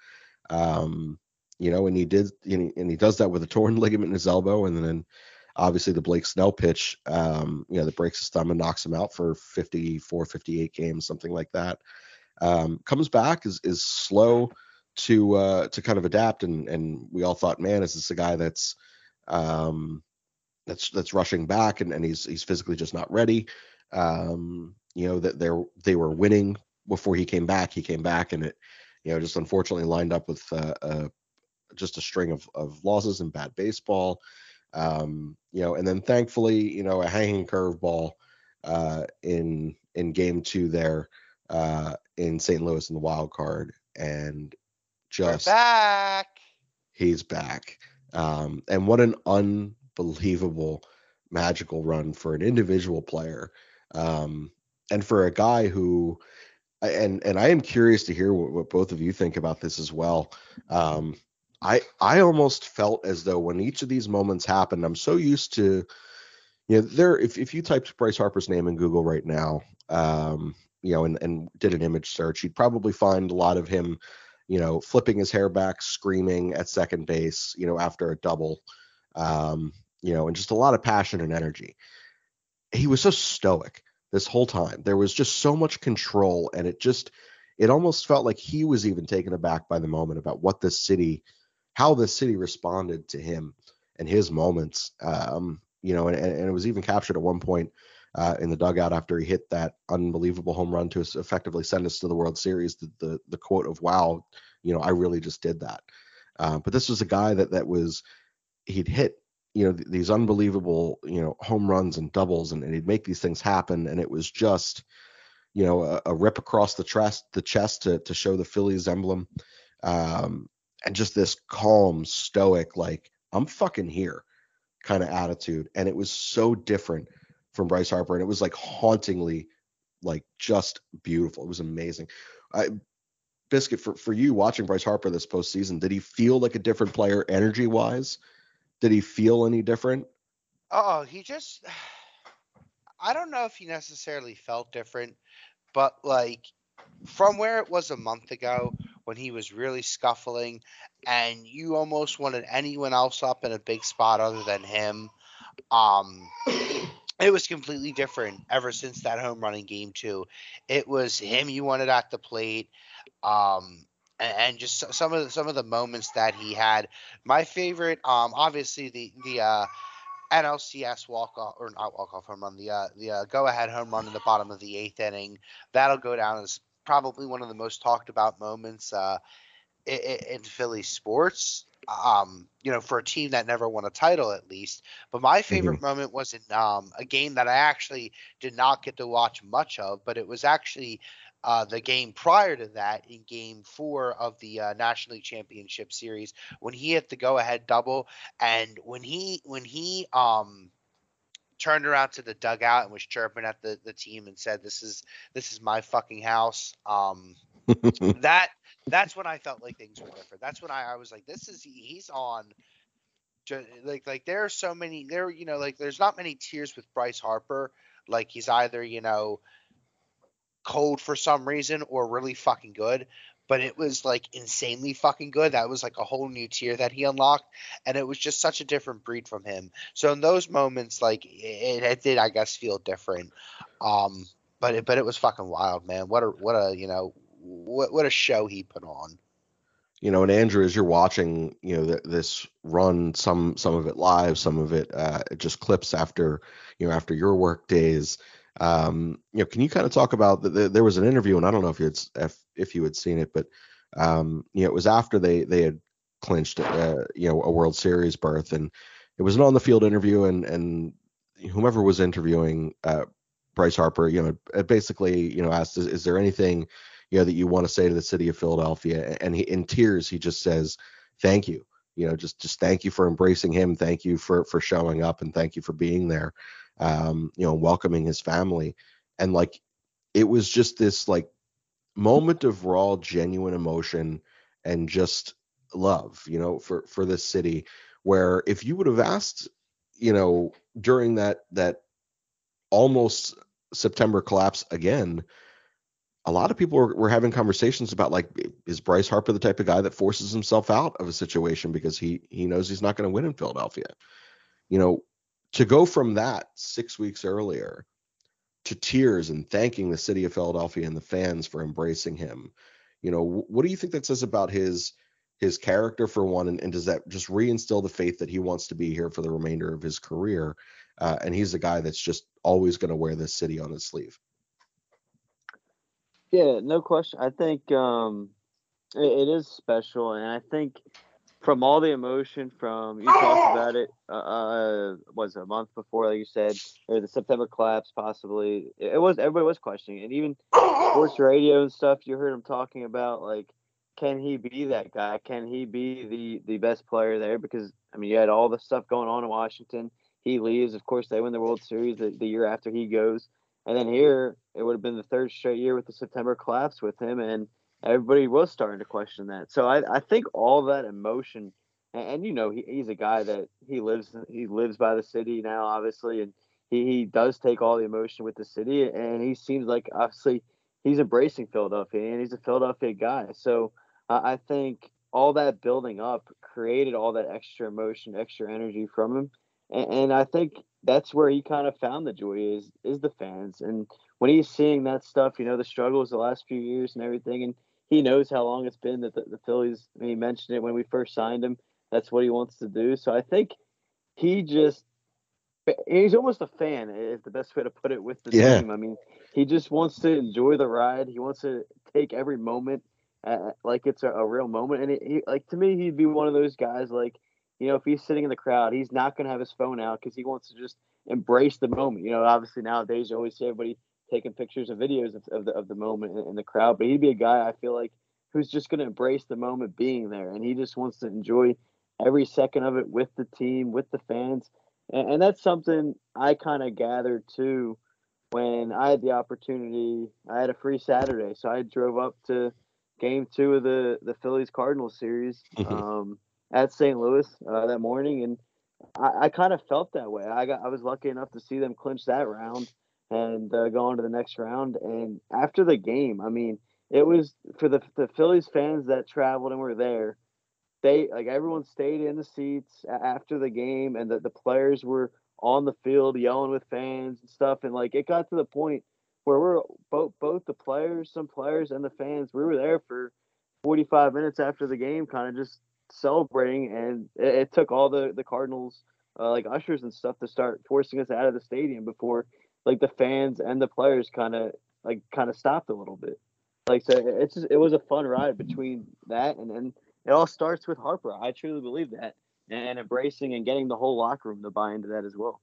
Um, you know, and he did, and he, and he does that with a torn ligament in his elbow, and then obviously the Blake Snell pitch, um, you know, that breaks his thumb and knocks him out for 54, 58 games, something like that. Um, comes back is is slow to uh, to kind of adapt, and and we all thought, man, is this a guy that's um, that's that's rushing back and, and he's he's physically just not ready. Um, you know that they're they were winning before he came back. He came back and it you know just unfortunately lined up with uh, uh, just a string of, of losses and bad baseball. Um, you know, and then thankfully, you know, a hanging curveball uh, in in game two there uh, in St. Louis in the wild card, and just We're back. He's back. Um, and what an unbelievable magical run for an individual player um, and for a guy who and and I am curious to hear what, what both of you think about this as well. Um, I I almost felt as though when each of these moments happened, I'm so used to you know there if if you typed Bryce Harper's name in Google right now, um, you know, and and did an image search, you'd probably find a lot of him, you know, flipping his hair back, screaming at second base, you know, after a double. Um, you know, and just a lot of passion and energy. He was so stoic this whole time. There was just so much control, and it just it almost felt like he was even taken aback by the moment about what this city, how the city responded to him and his moments. Um, you know, and, and it was even captured at one point uh, in the dugout after he hit that unbelievable home run to effectively send us to the World Series. The the, the quote of "Wow, you know, I really just did that." Uh, but this was a guy that that was he'd hit you know, th- these unbelievable, you know, home runs and doubles, and, and, he'd make these things happen. And it was just, you know, a, a rip across the chest, the chest to to show the Phillies emblem, um, and just this calm, stoic, like I'm fucking here, kind of attitude. And it was so different from Bryce Harper, and it was like hauntingly, like just beautiful. It was amazing. I, Biscuit for for you watching Bryce Harper this postseason, did he feel like a different player energy wise? Did he feel any different? Oh, he just I don't know if he necessarily felt different, but like from where it was a month ago when he was really scuffling and you almost wanted anyone else up in a big spot other than him. Um it was completely different ever since that home running game too. It was him you wanted at the plate. Um and, just some of the, some of the moments that he had. My favorite, um, obviously the the uh, NLCS walk off or not walk off home run, the uh, the uh, go ahead home run in the bottom of the eighth inning. That'll go down as probably one of the most talked about moments uh, in, in Philly sports. Um, you know, for a team that never won a title at least. But my favorite mm-hmm. moment was in um, a game that I actually did not get to watch much of, but it was actually uh, the game prior to that in game four of the uh, National League Championship Series when he hit the go ahead double and when he when he um turned around to the dugout and was chirping at the, the team and said this is this is my fucking house. Um that that's when I felt like things were different. That's when I, I was like this is he's on like like there are so many there you know like there's not many tears with Bryce Harper. Like he's either you know cold for some reason or really fucking good but it was like insanely fucking good. That was like a whole new tier that he unlocked, and it was just such a different breed from him. So in those moments, like it, it did, I guess, feel different. Um, but it, but it was fucking wild, man. What a what a you know what what a show he put on. You know, and Andrew, as you're watching, you know, th- this run, some some of it live, some of it uh, just clips after you know after your work days. Um, you know, can you kind of talk about the, the, there was an interview, and I don't know if you had, if, if you had seen it, but um, you know, it was after they they had clinched, uh, you know, a World Series berth, and it was an on the field interview, and and whomever was interviewing uh, Bryce Harper, you know, basically, you know, asked, is, is there anything, you know, that you want to say to the city of Philadelphia? And he, in tears, he just says, thank you. you know, just just thank you for embracing him, thank you for for showing up, and thank you for being there, um, you know, welcoming his family, and like it was just this like moment of raw, genuine emotion and just love, you know, for for this city. Where if you would have asked, you know, during that that almost September collapse again, a lot of people were, were, having conversations about like is Bryce Harper the type of guy that forces himself out of a situation because he he knows he's not going to win in Philadelphia. You know, to go from that 6 weeks earlier to tears and thanking the city of Philadelphia and the fans for embracing him. You know, what do you think that says about his his character for one, and, and does that just reinstill the faith that he wants to be here for the remainder of his career? Uh, and he's a guy that's just always going to wear this city on his sleeve. Yeah, no question. I think um, it, it is special, and I think from all the emotion from you talked about it uh, uh was a month before like you said or the september collapse possibly? It, was everybody was questioning and even sports radio and stuff you heard him talking about like can he be that guy? Can he be the the best player there? Because i mean you had all the stuff going on in washington. He leaves. Of course they win the world series the, the year after he goes. And then here it would have been the third straight year with the september collapse with him. And everybody was starting to question that. So I, I think all that emotion, and, and you know, he, he's a guy that he lives he lives by the city now, obviously, and he, he does take all the emotion with the city, and he seems like obviously he's embracing Philadelphia, and he's a Philadelphia guy. So uh, I think all that building up created all that extra emotion, extra energy from him, and, and I think that's where he kind of found the joy is is the fans and when he's seeing that stuff you know the struggles the last few years and everything and he knows how long it's been that the, the Phillies. I mean, he mentioned it when we first signed him. That's what he wants to do. So I think he just he's almost a fan is the best way to put it with the yeah. team. I mean, he just wants to enjoy the ride. He wants to take every moment uh, like it's a, a, real moment. And it, he, like to me, he'd be one of those guys like you know if he's sitting in the crowd, he's not going to have his phone out because he wants to just embrace the moment. You know, obviously nowadays you always see everybody taking pictures and videos of, of the of the moment in, in the crowd. But he'd be a guy I feel like who's just going to embrace the moment being there, and he just wants to enjoy every second of it with the team, with the fans, and, and that's something I kind of gathered too when I had the opportunity. I had a free Saturday, so I drove up to Game Two of the the Phillies Cardinals series mm-hmm. um, at St. Louis uh, that morning, and I, I kind of felt that way. I got I was lucky enough to see them clinch that round and uh, go on to the next round. And after the game, I mean, it was for the the Phillies fans that traveled and were there. They like everyone stayed in the seats after the game, and the, the players were on the field yelling with fans and stuff. And like it got to the point where we're both both the players, some players, and the fans. We were there for 45 minutes after the game, kind of just celebrating, and it, it took all the the Cardinals. Uh, like ushers and stuff to start forcing us out of the stadium before like the fans and the players kind of like kind of stopped a little bit. Like so, it's just, it was a fun ride between that and then it all starts with Harper. I truly believe that, and embracing and getting the whole locker room to buy into that as well.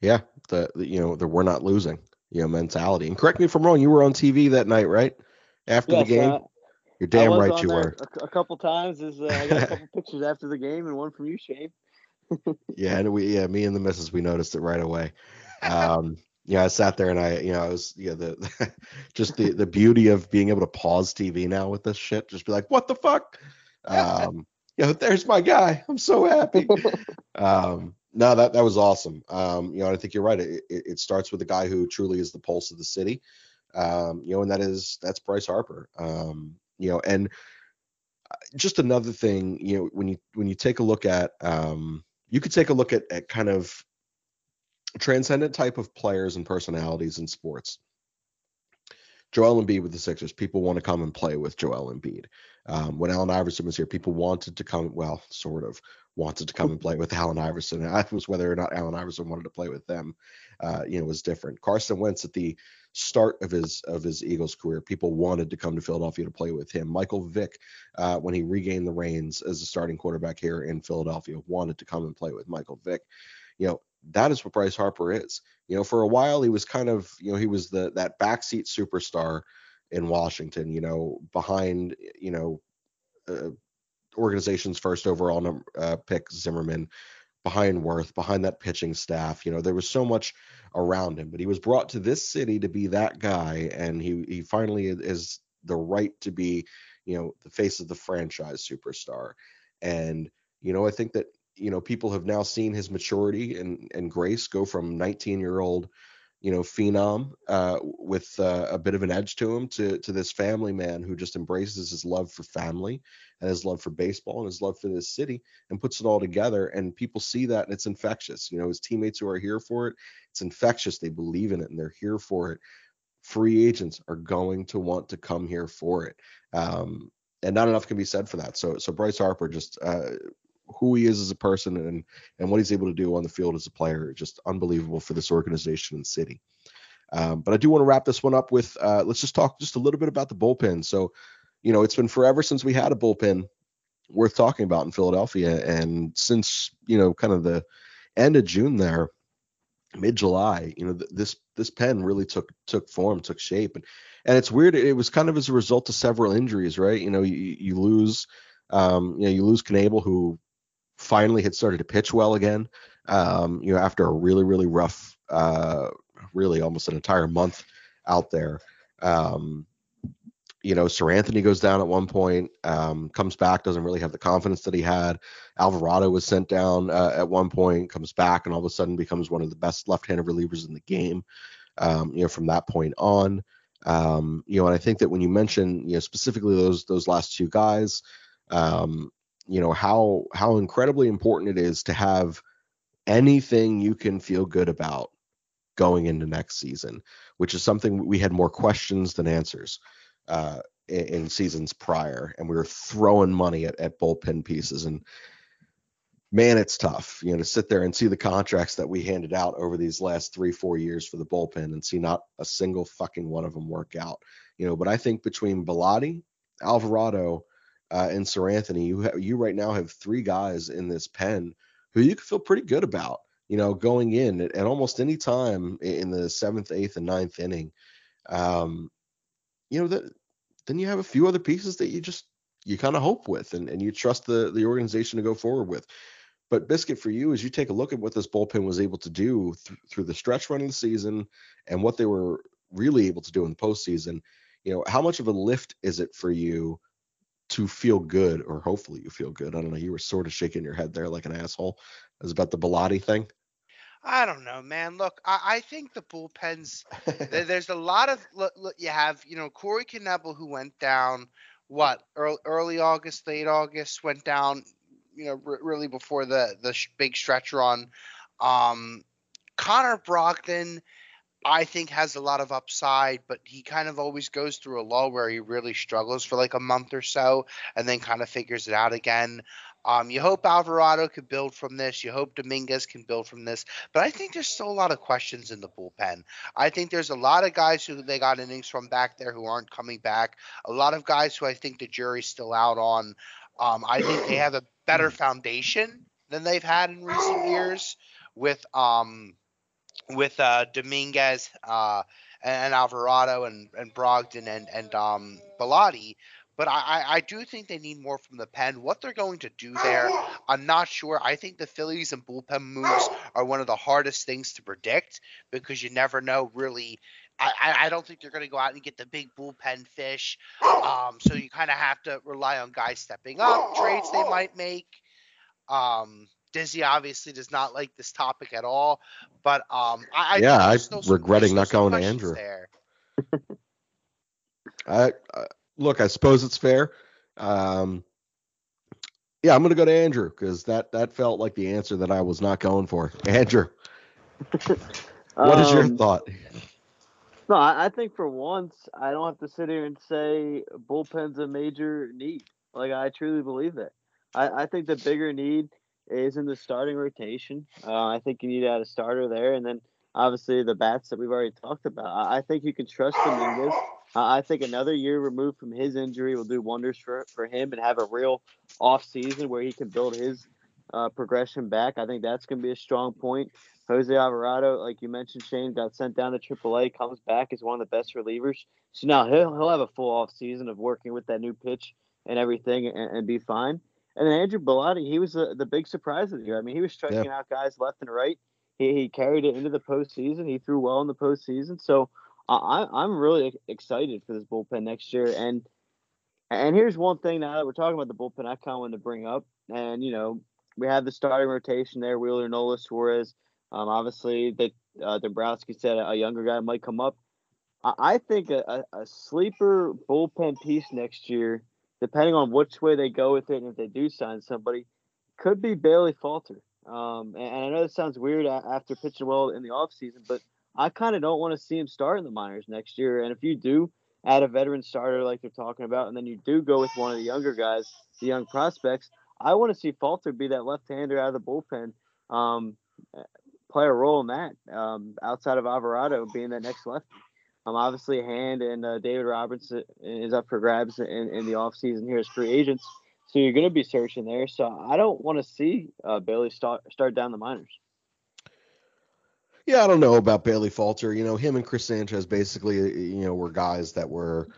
Yeah, the, the you know the we're not losing you know mentality. And correct me if I'm wrong. You were on TV that night, right? After yes, the game. Uh, You're damn right you were. A, a, couple times. Is uh, I got a couple pictures after the game and one from you, Shane. yeah, and we yeah me and the missus we noticed it right away. Um, yeah, I sat there and I, you know, I was, yeah, the, the just the the beauty of being able to pause TV now with this shit, just be like, what the fuck? Um, you know, there's my guy. I'm so happy. um, no, that that was awesome. Um, you know, I think you're right. It, it, it, starts with the guy who truly is the pulse of the city. Um, you know, and that is that's Bryce Harper. Um, you know, and uh, just another thing, you know, when you when you take a look at, um, you could take a look at, at kind of transcendent type of players and personalities in sports. Joel Embiid with the Sixers, people want to come and play with Joel Embiid. Um, when Allen Iverson was here, people wanted to come, well, sort of wanted to come and play with Allen Iverson. And was whether or not Allen Iverson wanted to play with them, uh, you know, was different. Carson Wentz at the start of his of his Eagles career, people wanted to come to Philadelphia to play with him. Michael Vick, uh, when he regained the reins as a starting quarterback here in Philadelphia, wanted to come and play with Michael Vick. You know, that is what Bryce Harper is. You know, for a while he was kind of, you know, he was the that backseat superstar in Washington. You know, behind, you know, uh, organization's first overall number, uh, pick, Zimmerman, behind Werth, behind that pitching staff. You know, there was so much around him, but he was brought to this city to be that guy, and he he finally is the right to be, you know, the face of the franchise superstar. And you know, I think that you know people have now seen his maturity and and grace go from 19 year old you know phenom uh, with uh, a bit of an edge to him to to this family man who just embraces his love for family and his love for baseball and his love for this city and puts it all together. And people see that and it's infectious. You know his teammates who are here for it it's infectious. They believe in it and they're here for it. Free agents are going to want to come here for it. Um, and not enough can be said for that. So so Bryce Harper just uh, who he is as a person and and what he's able to do on the field as a player just unbelievable for this organization and city. Um, but I do want to wrap this one up with uh, let's just talk just a little bit about the bullpen. So, you know, it's been forever since we had a bullpen worth talking about in Philadelphia, and since you know, kind of the end of June there, mid July, you know, th- this this pen really took took form, took shape, and and it's weird. It was kind of as a result of several injuries, right? You know, you, you lose, um, you know, you lose Knebel, who finally had started to pitch well again. Um, you know, after a really really rough, uh, really almost an entire month out there. Um, you know, Seranthony goes down at one point, um, comes back, doesn't really have the confidence that he had. Alvarado was sent down uh, at one point, comes back, and all of a sudden becomes one of the best left-handed relievers in the game. Um, you know, from that point on, um, you know, and I think that when you mention, you know, specifically those those last two guys, um, you know how how incredibly important it is to have anything you can feel good about going into next season, which is something we had more questions than answers uh, in, in, seasons prior, and we were throwing money at, at bullpen pieces. And man, it's tough, you know, to sit there and see the contracts that we handed out over these last three, four years for the bullpen and see not a single fucking one of them work out, you know. But I think between Bellatti, Alvarado, uh, and Seranthony, you ha- you right now have three guys in this pen who you can feel pretty good about. You know, going in at, at almost any time in the seventh, eighth, and ninth inning. Um, you know that then you have a few other pieces that you just you kind of hope with and, and you trust the the organization to go forward with. But biscuit for you is you take a look at what this bullpen was able to do th- through the stretch run of the season and what they were really able to do in the postseason. You know, how much of a lift is it for you to feel good, or hopefully you feel good. I don't know. You were sort of shaking your head there like an asshole. It was about the Bellatti thing. I don't know, man. Look, I, I think the bullpens. there's a lot of look, look, you have, you know, Corey Knebel who went down. What early, early August, late August went down. You know, r- really before the the sh- big stretch run. Um, Connor Brogdon I think has a lot of upside, but he kind of always goes through a lull where he really struggles for like a month or so and then kind of figures it out again. Um, you hope Alvarado could build from this. You hope Dominguez can build from this. But I think there's still a lot of questions in the bullpen. I think there's a lot of guys who they got innings from back there who aren't coming back. A lot of guys who I think the jury's still out on. Um, I think they have a better foundation than they've had in recent years with um, with uh, Dominguez uh, and Alvarado and, and Brogdon and and um, Bellatti. But I, I do think they need more from the pen. What they're going to do there, I'm not sure. I think the Phillies and bullpen moves are one of the hardest things to predict because you never know really. I, I don't think they're going to go out and get the big bullpen fish. Um, so you kind of have to rely on guys stepping up, trades they might make. Um, Dizzy obviously does not like this topic at all, but um, I, yeah, I am regretting not going to Andrew. I, I, look, I suppose it's fair. Um, yeah, I'm gonna go to Andrew because that that felt like the answer that I was not going for. Andrew, what is your um, thought? No, I, I think for once I don't have to sit here and say bullpen's a major need. Like I truly believe that. I, I think the bigger need is in the starting rotation. Uh, I think you need to add a starter there, and then obviously the bats that we've already talked about. I, I think you can trust Dominguez. Uh, I think another year removed from his injury will do wonders for for him and have a real off season where he can build his uh, progression back. I think that's going to be a strong point. Jose Alvarado, like you mentioned, Shane got sent down to AAA, comes back as one of the best relievers. So now he'll he'll have a full off season of working with that new pitch and everything and, and be fine. And then Andrew Bellatti, he was the, the big surprise of the year. I mean, he was striking yeah. out guys left and right. He, he carried it into the postseason. He threw well in the postseason. So I, I'm really excited for this bullpen next year. And and here's one thing now that we're talking about the bullpen, I kind of wanted to bring up. And you know, we have the starting rotation there: Wheeler, Nola, Suarez. Um, obviously, that uh, Dombrowski said a younger guy might come up. I, I think a, a, sleeper bullpen piece next year, depending on which way they go with it, and if they do sign somebody, could be Bailey Falter. Um, and, and I know this sounds weird after pitching well in the offseason, but I kind of don't want to see him start in the minors next year. And if you do add a veteran starter like they're talking about, and then you do go with one of the younger guys, the young prospects, I want to see Falter be that left-hander out of the bullpen, um, play a role in that um, outside of Alvarado being that next lefty. Um, obviously, Hand and uh, David Robertson is up for grabs in, in the offseason here as free agents. So you're going to be searching there. So I don't want to see uh, Bailey start, start down the minors. Yeah, I don't know about Bailey Falter. You know, him and Chris Sanchez basically, you know, were guys that were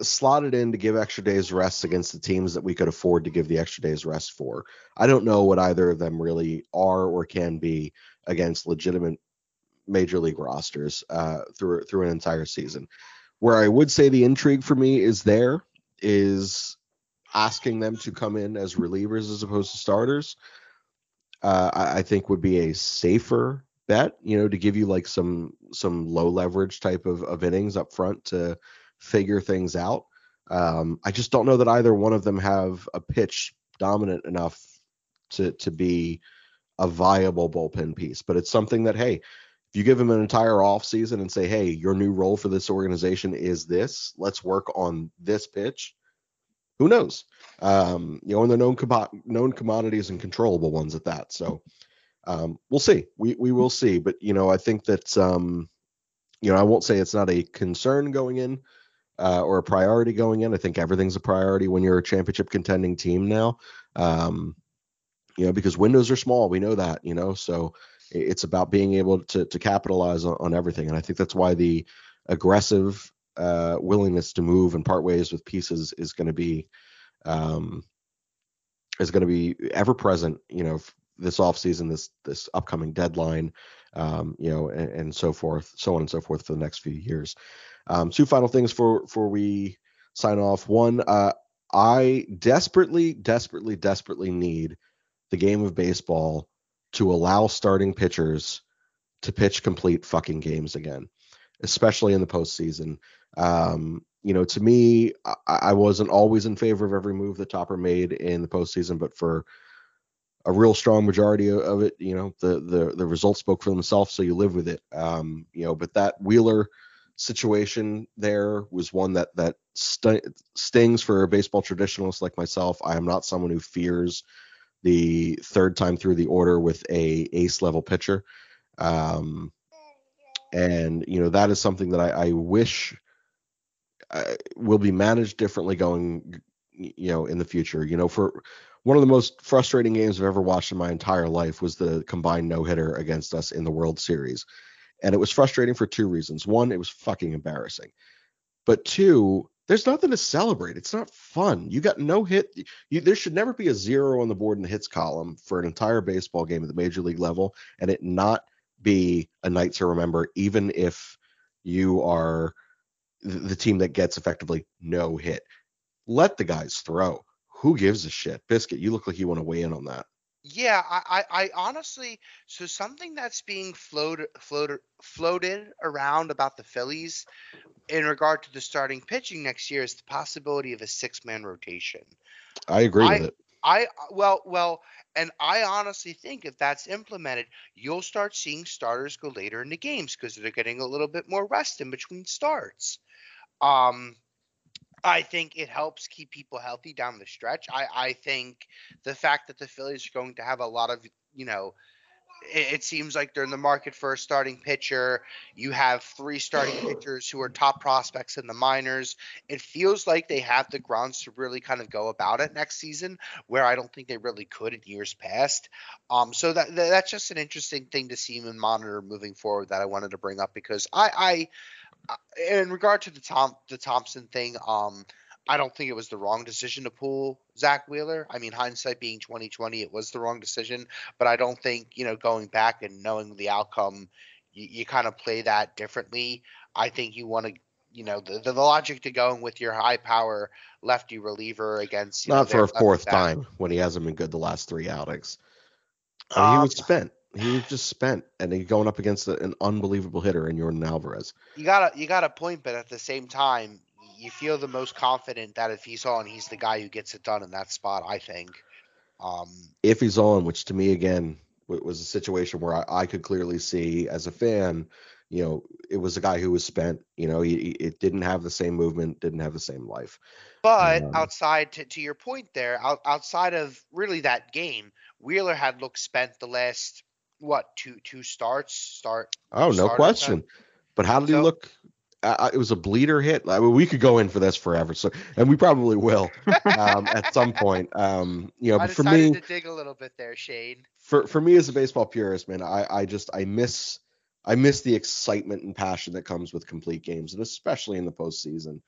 slotted in to give extra days rest against the teams that we could afford to give the extra days rest for. I don't know what either of them really are or can be against legitimate major league rosters uh, through through an entire season. Where I would say the intrigue for me is there is asking them to come in as relievers as opposed to starters. Uh, I, I think would be a safer bet, you know, to give you like some some low leverage type of, of innings up front to figure things out. Um, I just don't know that either one of them have a pitch dominant enough to to be a viable bullpen piece. But it's something that hey, if you give them an entire off season and say, hey, your new role for this organization is this, let's work on this pitch. Who knows? Um, you know, and they're known com- known commodities and controllable ones at that. So um, we'll see. We we will see. But you know, I think that um, you know, I won't say it's not a concern going in uh, or a priority going in. I think everything's a priority when you're a championship contending team now. Um, you know, because windows are small. We know that. You know, so it's about being able to to capitalize on, on everything. And I think that's why the aggressive uh, willingness to move and part ways with pieces is going to be um, is going to be ever present. You know, this offseason, this this upcoming deadline, um, you know, and, and, so forth, so on and so forth for the next few years. Um, two final things for for we sign off. One, uh, I desperately, desperately, desperately need the game of baseball to allow starting pitchers to pitch complete fucking games again, especially in the postseason. Um, you know, to me, I, I, wasn't always in favor of every move that Topper made in the postseason, but for a real strong majority of it. You know, the the the results spoke for themselves, so you live with it. Um, you know, but that Wheeler situation there was one that that st- stings for a baseball traditionalist like myself. I am not someone who fears the third time through the order with a ace level pitcher. Um, and you know that is something that I, I wish uh, will be managed differently going you know in the future you know for one of the most frustrating games I've ever watched in my entire life was the combined no hitter against us in the World Series. And it was frustrating for two reasons. One, it was fucking embarrassing. But two, there's nothing to celebrate. It's not fun. You got no hit. You, there should never be a zero on the board in the hits column for an entire baseball game at the major league level and it not be a night to remember, even if you are the team that gets effectively no hit. Let the guys throw who gives a shit? Biscuit, you look like you want to weigh in on that. Yeah, I, I, I honestly, so something that's being floated, floated, floated around about the Phillies in regard to the starting pitching next year is the possibility of a six-man rotation. I agree I, with it. I well, well, and I honestly think if that's implemented, you'll start seeing starters go later in the games because they're getting a little bit more rest in between starts. Um, I think it helps keep people healthy down the stretch. I, I think the fact that the Phillies are going to have a lot of, you know, it, it seems like they're in the market for a starting pitcher. You have three starting pitchers who are top prospects in the minors. It feels like they have the grounds to really kind of go about it next season, where I don't think they really could in years past. Um, so that that's just an interesting thing to see and monitor moving forward that I wanted to bring up because I, I in regard to the Tom the Thomson thing, um, I don't think it was the wrong decision to pull Zack Wheeler. I mean, hindsight being 2020, it was the wrong decision, but I don't think you know going back and knowing the outcome, you, you kind of play that differently. I think you want to. You know the, the logic to going with your high power lefty reliever against Not know, for a fourth back. time when he hasn't been good the last three outings. Mean, he Um, was spent. He was just spent, and he's going up against a- an unbelievable hitter in Yordan Alvarez. you got a you got a point, but at the same time, you feel the most confident that if he's on, he's the guy who gets it done in that spot. I think. Um, if he's on, which to me again was a situation where I, I could clearly see as a fan, you know, it was a guy who was spent. You know, he, he- it didn't have the same movement, didn't have the same life. but Um, outside to, to your point there, out, outside of really that game, Wheeler had looked spent the last what two two starts start. Oh, no question. then? But how did he look? Uh, it was a bleeder hit. I mean, we could go in for this forever, so and we probably will um, at some point. Um, you know, I but for me, to dig a little bit there, Shane. for for me as a baseball purist, man, I I just I miss I miss the excitement and passion that comes with complete games, and especially in the postseason.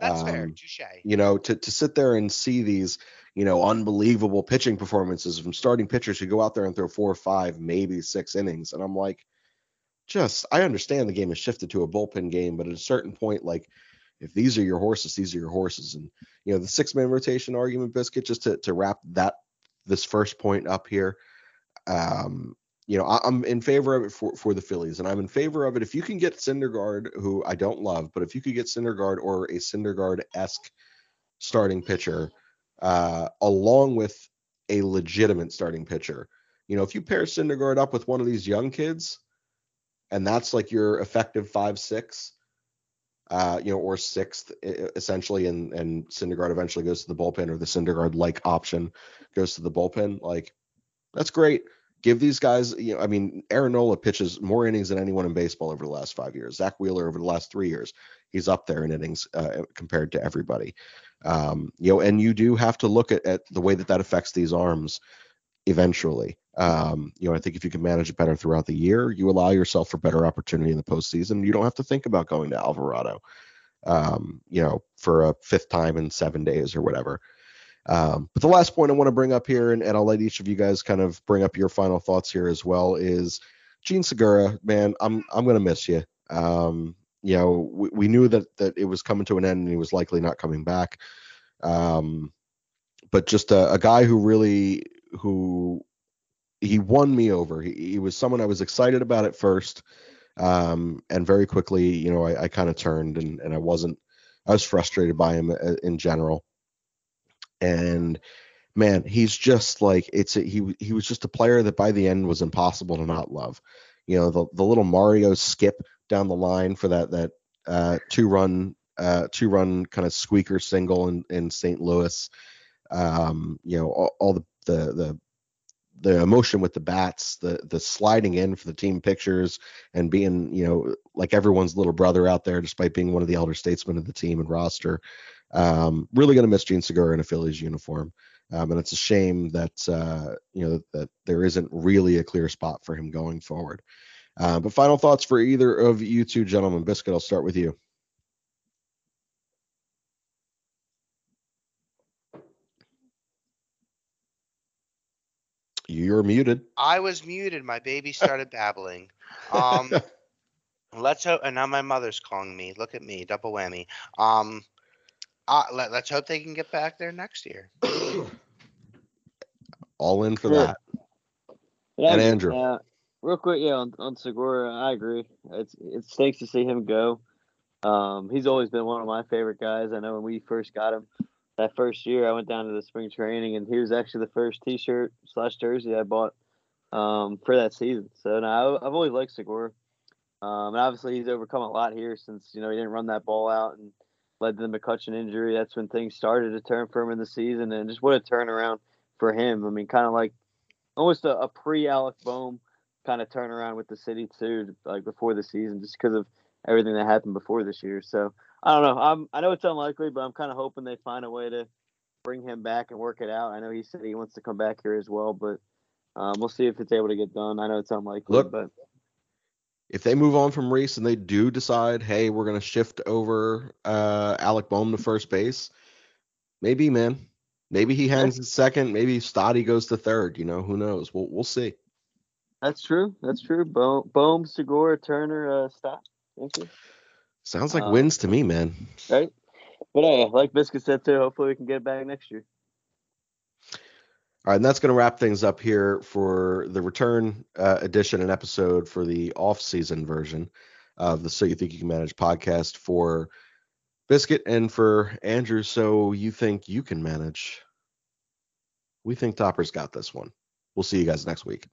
That's fair, Um, touche. you know, to to sit there and see these, you know, unbelievable pitching performances from starting pitchers who go out there and throw four or five, maybe six innings, and I'm like, just I understand the game has shifted to a bullpen game, but at a certain point, like if these are your horses, these are your horses, and you know the six man rotation argument, biscuit, just to to wrap that this first point up here. Um, you know, I, I'm in favor of it for, for the Phillies, and I'm in favor of it if you can get Syndergaard, who I don't love, but if you could get Syndergaard or a Syndergaard esque starting pitcher, uh, along with a legitimate starting pitcher. You know, if you pair Syndergaard up with one of these young kids, and that's like your effective five six, uh, you know, or sixth essentially, and and Syndergaard eventually goes to the bullpen, or the Syndergaard like option goes to the bullpen, like that's great. Give these guys, you know, I mean, Aaron Nola pitches more innings than anyone in baseball over the last five years. Zack Wheeler over the last three years, he's up there in innings uh, compared to everybody. Um, you know, and you do have to look at, at the way that that affects these arms eventually. Um, you know, I think if you can manage it better throughout the year, you allow yourself for better opportunity in the postseason. You don't have to think about going to Alvarado, um, you know, for a fifth time in seven days or whatever. Um, but the last point I want to bring up here, and, and I'll let each of you guys kind of bring up your final thoughts here as well, is Jean Segura, man, I'm I'm gonna miss you. Um, you know, we, we knew that that it was coming to an end and he was likely not coming back. Um, but just a, a guy who really who he won me over. He, he was someone I was excited about at first, um, and very quickly, you know, I, I kind of turned and and I wasn't. I was frustrated by him uh, in general. And man, he's just like it's a, he he was just a player that by the end was impossible to not love. You know, the the little Mario skip down the line for that that uh, two run uh, two run kind of squeaker single in in St. Louis. Um, you know, all, all the, the the the emotion with the bats, the the sliding in for the team pictures, and being you know like everyone's little brother out there, despite being one of the elder statesmen of the team and roster. Um, really going to miss Jean Segura in a Phillies uniform, um, and it's a shame that uh, you know that there isn't really a clear spot for him going forward. Uh, but final thoughts for either of you two gentlemen. Biscuit, I'll start with you. You're muted. I was muted. My baby started babbling. Um, let's hope. And now my mother's calling me. Look at me, double whammy. Um, uh, let, let's hope they can get back there next year. All in for Sure. that. Yeah, And Andrew. Uh, real quick, yeah, on, on Segura, I agree. It's it stinks to see him go. Um, he's always been one of my favorite guys. I know when we first got him that first year, I went down to the spring training, and he was actually the first T-shirt slash jersey I bought um, for that season. So now I, I've always liked Segura. Um, and obviously he's overcome a lot here since you know he didn't run that ball out and led to the McCutcheon injury. That's when things started to turn for him in the season, and just what a turnaround for him. I mean, kind of like almost a, a pre Alec Bohm kind of turnaround with the city too, like before the season, just because of everything that happened before this year. So I don't know. I'm I know it's unlikely, but I'm kind of hoping they find a way to bring him back and work it out. I know he said he wants to come back here as well, but um, we'll see if it's able to get done. I know it's unlikely, Look, but if they move on from Rhys and they do decide, hey, we're gonna shift over uh, Alec Bohm to first base, maybe, man, Maybe he hangs his second. Maybe Stoddy goes to third. You know, who knows? We'll we'll see. That's true. That's true. Bohm, Bohm Segura, Turner, uh, Stott. Thank you. Sounds like Um, wins to me, man. Right. But uh, like Biscuit said too, hopefully we can get it back next year. All right, and that's going to wrap things up here for the return uh, edition and episode for the off-season version of the So You Think You Can Manage podcast for Biscuit and for Andrew. So you think you can manage? We think Topper's got this one. We'll see you guys next week.